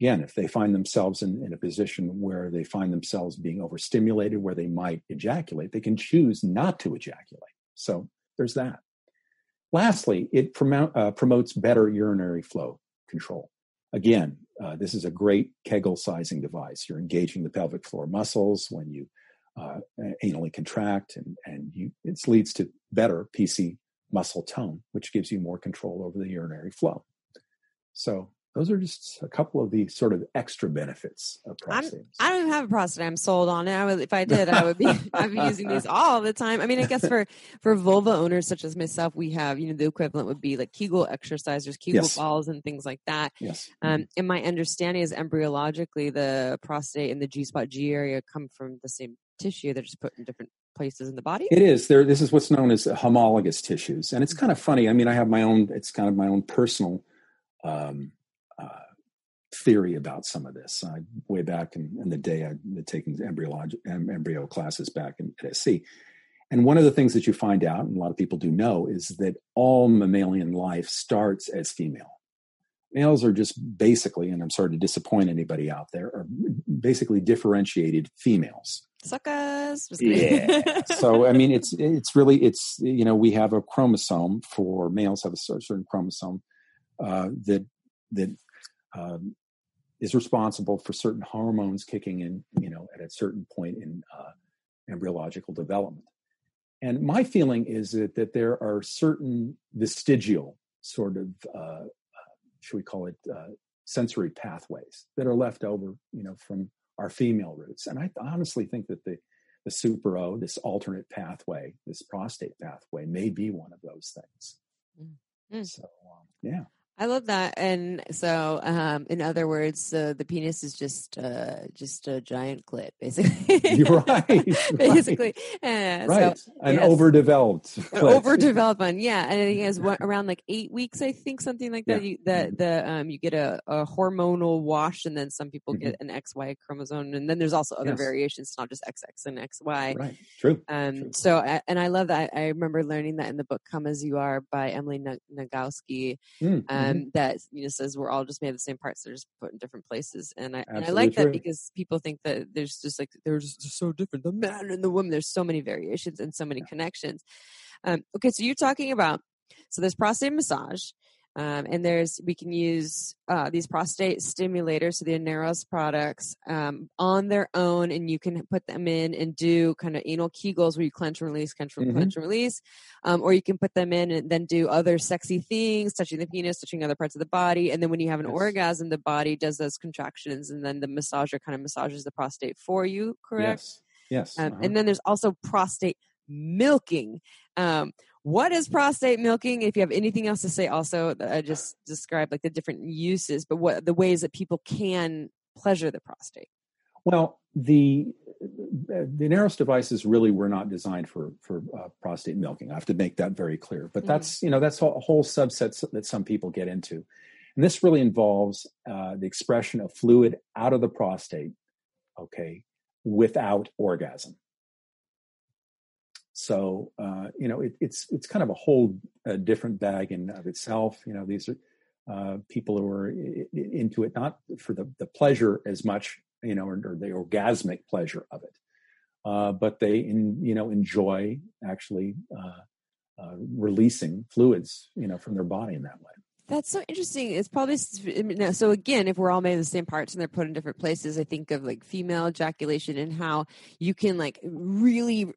again, if they find themselves in, in a position where they find themselves being overstimulated, where they might ejaculate, they can choose not to ejaculate. So, there's that. Lastly, it uh, promotes better urinary flow control. Again, uh, this is a great Kegel sizing device. You're engaging the pelvic floor muscles when you uh, anally contract, and, and you, it leads to better PC muscle tone, which gives you more control over the urinary flow. So those are just a couple of the sort of extra benefits of prostate. I don't even have a prostate. I'm sold on it. I would, if I did, I would be. Be using these all the time. I mean, I guess for for vulva owners such as myself, we have you know the equivalent would be like Kegel exercisers, Kegel yes. balls, and things like that. Yes. Um, and my understanding is embryologically, the prostate and the G spot G area come from the same tissue. They're just put in different places in the body. It is. There. This is what's known as homologous tissues, and it's kind of funny. I mean, I have my own. It's kind of my own personal. Um, uh, theory about some of this. I, way back in, in, the day, I'd taken embryology, embryo classes back in, at SC. and one of the things that you find out, and a lot of people do know, is that all mammalian life starts as female. Males are just basically, and I'm sorry to disappoint anybody out there, are basically differentiated females. Suckers. Yeah. so I mean, it's it's really it's you know we have a chromosome for males have a certain chromosome uh, that that um, is responsible for certain hormones kicking in, you know, at a certain point in uh, embryological development. And my feeling is that, that there are certain vestigial sort of, uh, should we call it, uh, sensory pathways that are left over, you know, from our female roots. And I honestly think that the the super O, this alternate pathway, this prostate pathway, may be one of those things. Mm. So, um, yeah. I love that. And so, um, in other words, uh, the penis is just uh, just a giant clit, basically. You're right. basically, right. Uh, right. So, An yes. overdeveloped, An overdeveloped one. Yeah, and I think it has around like eight weeks, I think, something like that. Yeah. You, the mm-hmm. the um, you get a, a hormonal wash, and then some people mm-hmm. get an XY chromosome, and then there's also other yes. variations, not just XX and XY. Right. True. Um. True. So, and I love that. I remember learning that in the book "Come as You Are" by Emily Nagoski. Mm. Um, mm-hmm. that you know says we're all just made of the same parts they're just put in different places and i and i like true. that because people think that there's just like they're just so different the man and the woman there's so many variations and so many yeah. connections um, okay so you're talking about so there's prostate massage um, and there's we can use uh, these prostate stimulators, so the Aneros products, um, on their own, and you can put them in and do kind of anal Kegels where you clench and release, clench, mm-hmm. clench and release, um, or you can put them in and then do other sexy things, touching the penis, touching other parts of the body, and then when you have an yes. orgasm, the body does those contractions, and then the massager kind of massages the prostate for you. Correct? Yes. Yes. Um, uh-huh. And then there's also prostate milking. Um, what is prostate milking? If you have anything else to say also i just described like the different uses but what the ways that people can pleasure the prostate. Well the the Aneros devices really were not designed for for uh, prostate milking. I have to make that very clear but that's mm. you know that's a whole subset that some people get into. And this really involves uh, the expression of fluid out of the prostate okay without orgasm so uh, you know, it, it's it's kind of a whole uh, different bag in of itself. You know, these are uh, people who are into it not for the the pleasure as much, you know, or, or the orgasmic pleasure of it, uh, but they in you know enjoy actually uh, releasing fluids, you know, from their body in that way. That's so interesting. It's probably so. Again, if we're all made of the same parts and they're put in different places, I think of like female ejaculation and how you can like really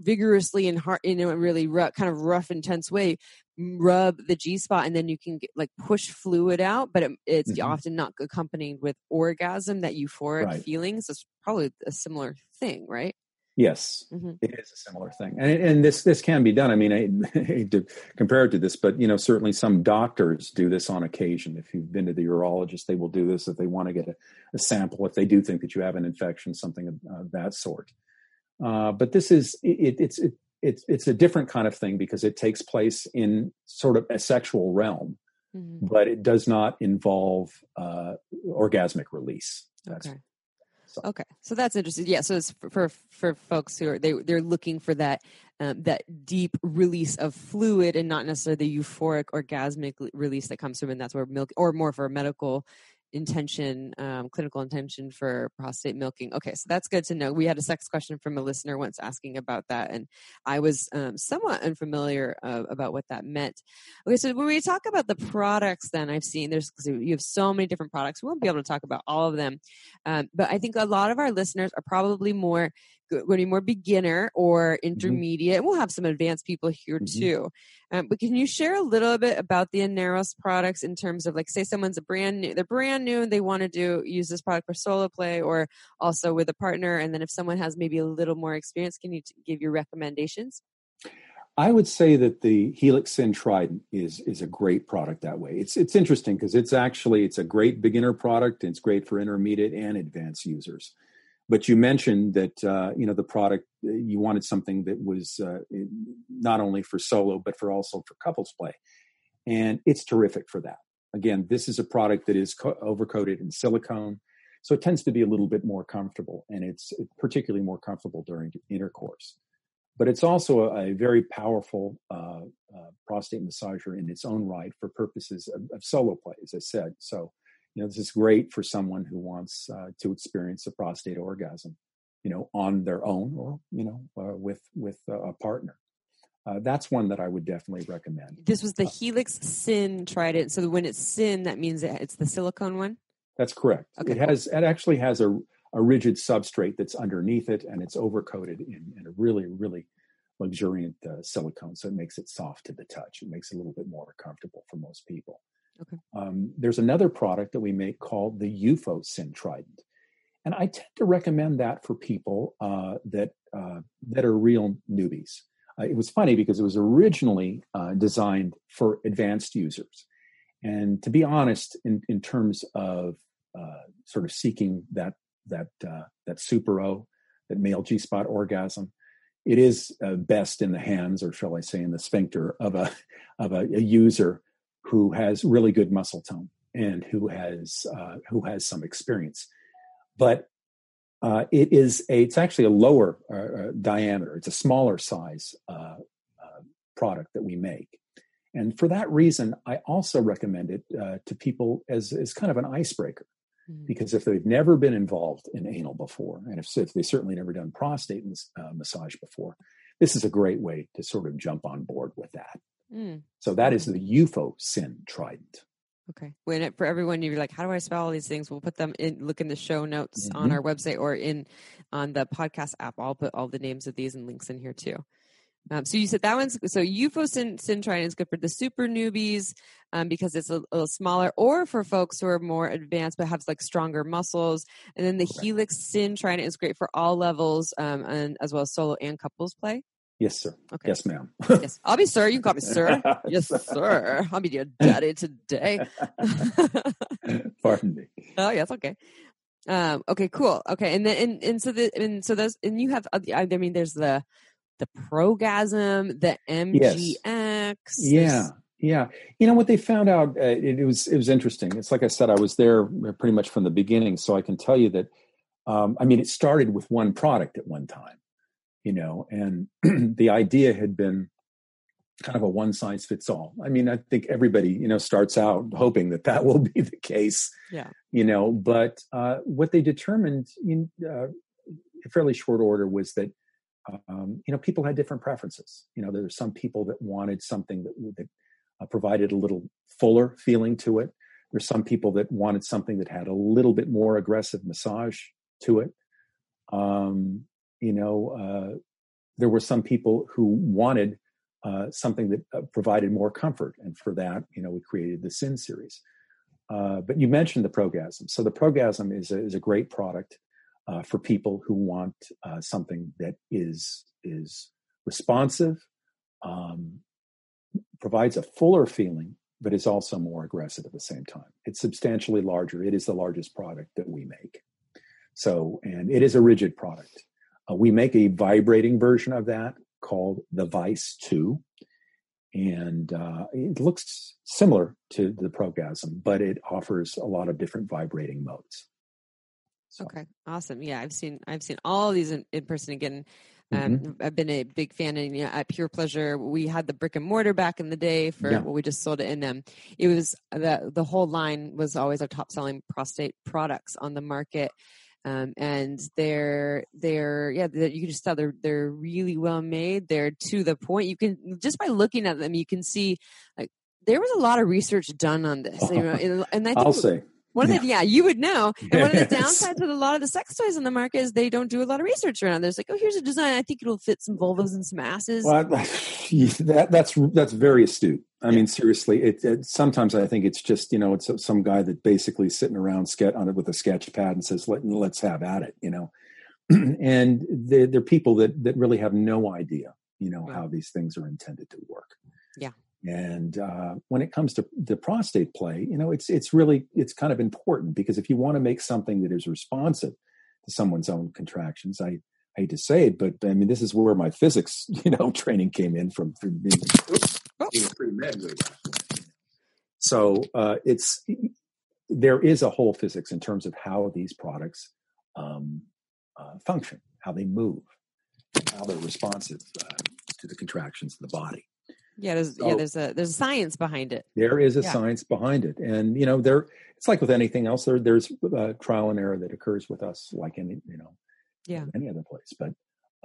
vigorously and hard in a really rough, kind of rough, intense way rub the G spot, and then you can get, like push fluid out. But it, it's mm-hmm. often not accompanied with orgasm, that euphoric right. feelings. It's probably a similar thing, right? Yes, mm-hmm. it is a similar thing, and and this this can be done. I mean, I, I hate to compare it to this, but you know, certainly some doctors do this on occasion. If you've been to the urologist, they will do this if they want to get a, a sample, if they do think that you have an infection, something of uh, that sort. Uh, but this is it, it's it, it's it's a different kind of thing because it takes place in sort of a sexual realm, mm-hmm. but it does not involve uh, orgasmic release. That's, okay. So. Okay, so that's interesting. Yeah, so it's for for, for folks who are they they're looking for that um, that deep release of fluid and not necessarily the euphoric orgasmic release that comes from, and that's where milk or more for medical intention, um, clinical intention for prostate milking. Okay, so that's good to know. We had a sex question from a listener once asking about that, and I was um, somewhat unfamiliar uh, about what that meant. Okay, so when we talk about the products, then I've seen there's you have so many different products. We won't be able to talk about all of them, um, but I think a lot of our listeners are probably more going to be more beginner or mm-hmm. intermediate. Mm-hmm. We'll have some advanced people here mm-hmm. too. Um, but can you share a little bit about the Aneros products in terms of like, say, someone's a brand new, they're brand new and they want to do use this product for solo play or also with a partner, and then if someone has maybe a little more experience, can you t- give your recommendations? I would say that the Helix Syn Trident is is a great product that way. It's it's interesting because it's actually it's a great beginner product. It's great for intermediate and advanced users. But you mentioned that uh, you know the product uh, you wanted something that was uh, not only for solo but for also for couples play, and it's terrific for that. Again, this is a product that is co- overcoated in silicone, so it tends to be a little bit more comfortable, and it's particularly more comfortable during intercourse. but it's also a, a very powerful uh, uh, prostate massager in its own right for purposes of, of, solo play, as I said. So, you know, this is great for someone who wants uh, to experience a prostate orgasm, you know, on their own or you know uh, with with a partner. Uh, that's one that I would definitely recommend. This was the Helix Syn Trident. So when it's Syn, that means it's the silicone one. That's correct. Okay. It has it actually has a a rigid substrate that's underneath it, and it's overcoated in, in a really, really luxuriant uh, silicone, so it makes it soft to the touch. It makes it a little bit more comfortable for most people. Okay. Um, there's another product that we make called the UFO Syn Trident, and I tend to recommend that for people uh, that uh, that are real newbies. Uh, it was funny because it was originally uh, designed for advanced users, and to be honest, in in terms of uh, sort of seeking that that uh, that super O, that male G spot orgasm. It is best in the hands, or shall I say, in the sphincter of a of a, a user who has really good muscle tone and who has uh, who has some experience. But uh, it is a it's actually a lower uh, uh, diameter. It's a smaller size uh, product that we make. And for that reason, I also recommend it to people as, as kind of an icebreaker. Mm-hmm. Because if they've never been involved in anal before, and if, if they certainly never done prostate uh, massage before, this is a great way to sort of jump on board with that. Mm. So that is the UFO Syn Trident. Okay. When it, for everyone, you're like, how do I spell all these things? We'll put them in. Look in the show notes mm-hmm. on our website or in on the podcast app. I'll put all the names of these and links in here too. Um, so you said that one's so UFO Syn trident is good for the super newbies um, because it's a, a, little smaller, or for folks who are more advanced but have like stronger muscles. And then the. Helix trident is great for all levels, um, and as well as solo and couples play. Yes, sir. Okay. Yes, ma'am. yes, I'll be sir. You can call me sir. yes, sir. I'll be your daddy today. Pardon me. Oh, yes. Okay. Um, okay, cool. Okay, and then and, and so the and so those and you have I mean there's the the Progasm, the MGX. Yes. Yeah. Yeah, you know what they found out. Uh, it, it, was it was interesting. It's like I said, I was there uh, pretty much from the beginning, so I can tell you that. Um, I mean, it started with one product at one time, you know, and the idea had been kind of a one size fits all. I mean, I think everybody, you know, starts out hoping that that will be the case. Yeah. You know, but uh, what they determined in uh, fairly short order was that um, you know, people had different preferences. You know, there were some people that wanted something that, that uh, provided a little fuller feeling to it. There's some people that wanted something that had a little bit more aggressive massage to it. Um, you know, uh, there were some people who wanted uh, something that uh, provided more comfort, and for that, you know, we created the Syn series. Uh, but you mentioned the Progasm. So the Progasm is a, is a great product uh, for people who want uh, something that is is responsive, um, provides a fuller feeling, but is also more aggressive at the same time. It's substantially larger. It is the largest product that we make. So, and it is a rigid product. Uh, we make a vibrating version of that called the Vice 2. And uh, it looks similar to the Progasm, but it offers a lot of different vibrating modes. So. Okay, awesome. Yeah, I've seen I've seen all these in, in person again. Um, mm-hmm. I've been a big fan, and you know, at Pure Pleasure, we had the brick and mortar back in the day for yeah. we just sold it in them. It was the the whole line was always our top selling prostate products on the market. Um, and they're they're yeah they're, you can just tell they're they're really well made they're to the point you can just by looking at them you can see like there was a lot of research done on this you know, and I think I'll say one of the yeah, you would know. And one of the downsides with a lot of the sex toys on the market is they don't do a lot of research around. There's like, oh, here's a design. I think it'll fit some vulvas and some asses. Well, that, that's that's very astute. I mean, seriously, it, it, sometimes I think it's just you know it's some guy that basically sitting around sketch on it with a sketch pad and says Let, let's have at it, you know. and they're, they're, people that that really have no idea, you know, how these things are intended to work. Yeah. And uh, when it comes to the prostate play, you know, it's it's really it's kind of important because if you want to make something that is responsive to someone's own contractions, I, I hate to say it, but I mean this is where my physics, you know, training came in from, from being, oops, being a pre med. So uh, it's there is a whole physics in terms of how these products um, uh, function, how they move, how they're responsive uh, to the contractions of the body. Yeah, there's so, yeah, there's a there's a science behind it. There is a yeah. science behind it, and you know, there it's like with anything else. There there's uh, trial and error that occurs with us, like any you know, yeah, any other place. But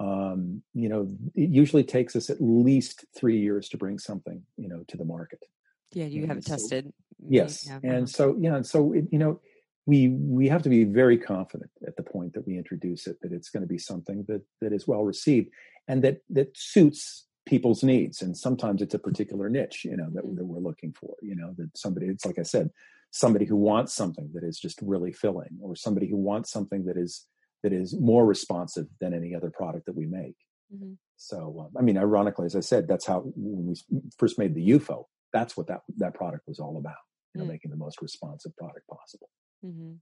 um, you know, it usually takes us at least three years to bring something you know to the market. Yeah, you have it so, tested. Yes, yeah, and uh-huh. so yeah, and so it, you know, we we have to be very confident at the point that we introduce it that it's going to be something that that is well received and that that suits people's needs and sometimes it's a particular niche you know that, mm-hmm. that we're looking for you know that somebody it's like i said somebody who wants something that is just really filling or somebody who wants something that is that is more responsive than any other product that we make mm-hmm. so um, i mean ironically as i said that's how when we first made the ufo that's what that that product was all about you know mm-hmm. making the most responsive product possible Mm-hmm.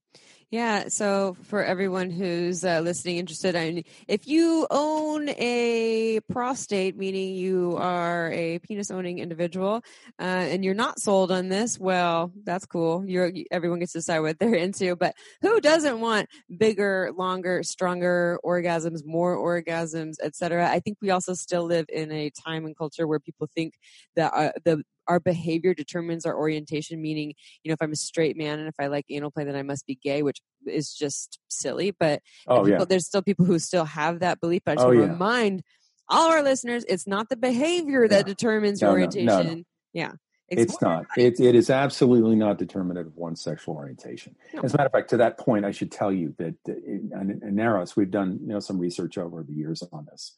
Yeah. So for everyone who's uh, listening, interested, I mean, if you own a prostate, meaning you are a penis owning individual, uh, and you're not sold on this, well, that's cool. You're everyone gets to decide what they're into. But who doesn't want bigger, longer, stronger orgasms, more orgasms, etc.? I think we also still live in a time and culture where people think that uh, the our behavior determines our orientation meaning you know if i'm a straight man and if i like anal play then i must be gay which is just silly but oh, people, yeah. there's still people who still have that belief but i just oh, want to yeah. remind all our listeners it's not the behavior that determines no, orientation no, no, yeah it's not. It, it is absolutely not determinative of one's sexual orientation. As a matter of fact, to that point, I should tell you that uh, in, in, in Aneros, we've done you know some research over the years on this,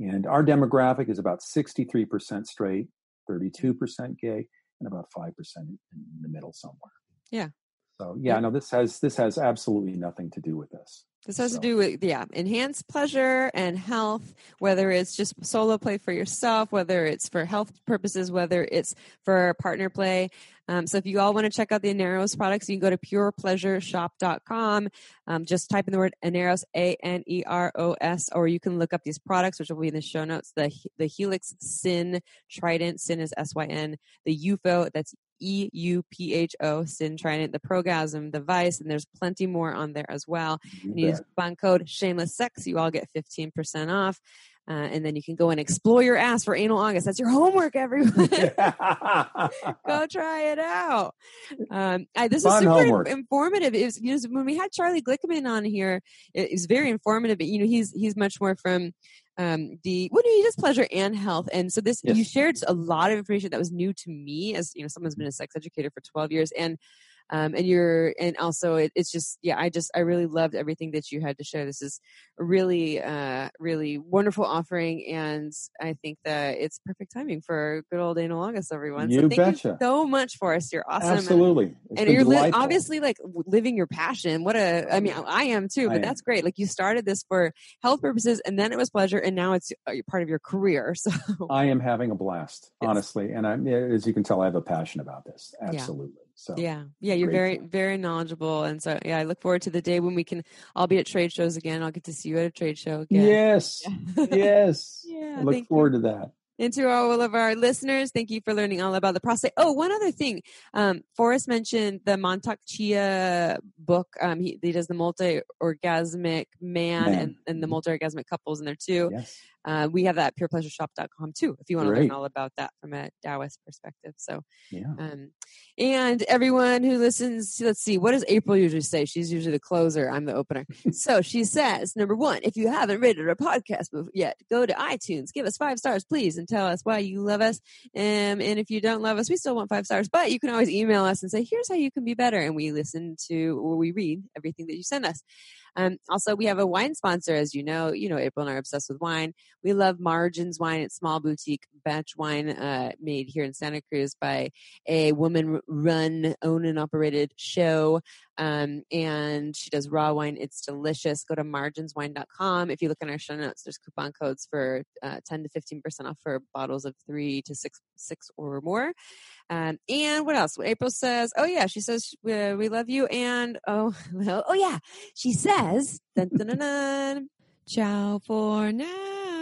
and our demographic is about 63% straight, 32% gay, and about 5% in the middle somewhere. Yeah. So yeah, no, this has this has absolutely nothing to do with this. This has so. to do with yeah, enhanced pleasure and health, whether it's just solo play for yourself, whether it's for health purposes, whether it's for partner play. Um, so if you all want to check out the Aneros products, you can go to purepleasureshop.com. Um, just type in the word Aneros, A N E R O S, or you can look up these products, which will be in the show notes. The the Helix Syn Trident, Syn is S Y N. The Eupho, that's E U P H O, Syn Trident, the Progasm, the Vice, and there's plenty more on there as well. You and use coupon code Shameless Sex, you all get 15% off. Uh, and then you can go and explore your ass for anal August. That's your homework, everyone. go try it out. Um, I, this Fun is super homework. informative. It was, you know, when we had Charlie Glickman on here, it was very informative. You know, he's he's much more from um, the what do you just pleasure and health. And so this yes. you shared a lot of information that was new to me as you know someone's been a sex educator for 12 years and um, and you're and also it, it's just yeah i just i really loved everything that you had to share. This is a really uh really wonderful offering and i think that it's perfect timing for good old anal august everyone. You so thank betcha. you so much for us. You're awesome absolutely. And, and you're li- obviously like living your passion. What a i mean i am too but that's great. Like you started this for health purposes and then it was pleasure and now it's uh, part of your career so i am having a blast honestly and i as you can tell i have a passion about this. Absolutely. yeah. So yeah, yeah, you're very very knowledgeable, and so yeah, I look forward to the day when we can I'll be at trade shows again. I'll get to see you at a trade show again. Yes, yes. yeah, I look forward you. to that. And to all of our listeners, thank you for learning all about the prostate. Oh, one other thing. Um, Forrest mentioned the Mantak Chia book. Um, he, he does the multi-orgasmic man, man. And, and the multi-orgasmic couples in there too. Yes. Uh, we have that at purepleasureshop.com too, if you want to learn all about that from a Taoist perspective. So, yeah. Um, and everyone who listens, let's see, what does April usually say? She's usually the closer. I'm the opener. so she says, number one, if you haven't rated our podcast yet, go to iTunes, give us five stars, please, and tell us why you love us. Um, and if you don't love us, we still want five stars, but you can always email us and say, here's how you can be better. And we listen to, or we read everything that you send us. Um, also, we have a wine sponsor, as you know. You know, April and I are obsessed with wine. We love Margins Wine. It's small boutique batch wine uh, made here in Santa Cruz by a woman-run, owned and operated show. Um, and she does raw wine. It's delicious. Go to marginswine.com. If you look in our show notes, there's coupon codes for uh, 10 to 15% off for bottles of three to six, six or more. Um, and what else? April says, oh yeah, she says, uh, we love you. And oh, well, oh yeah, she says, dun, dun, dun, dun, ciao for now.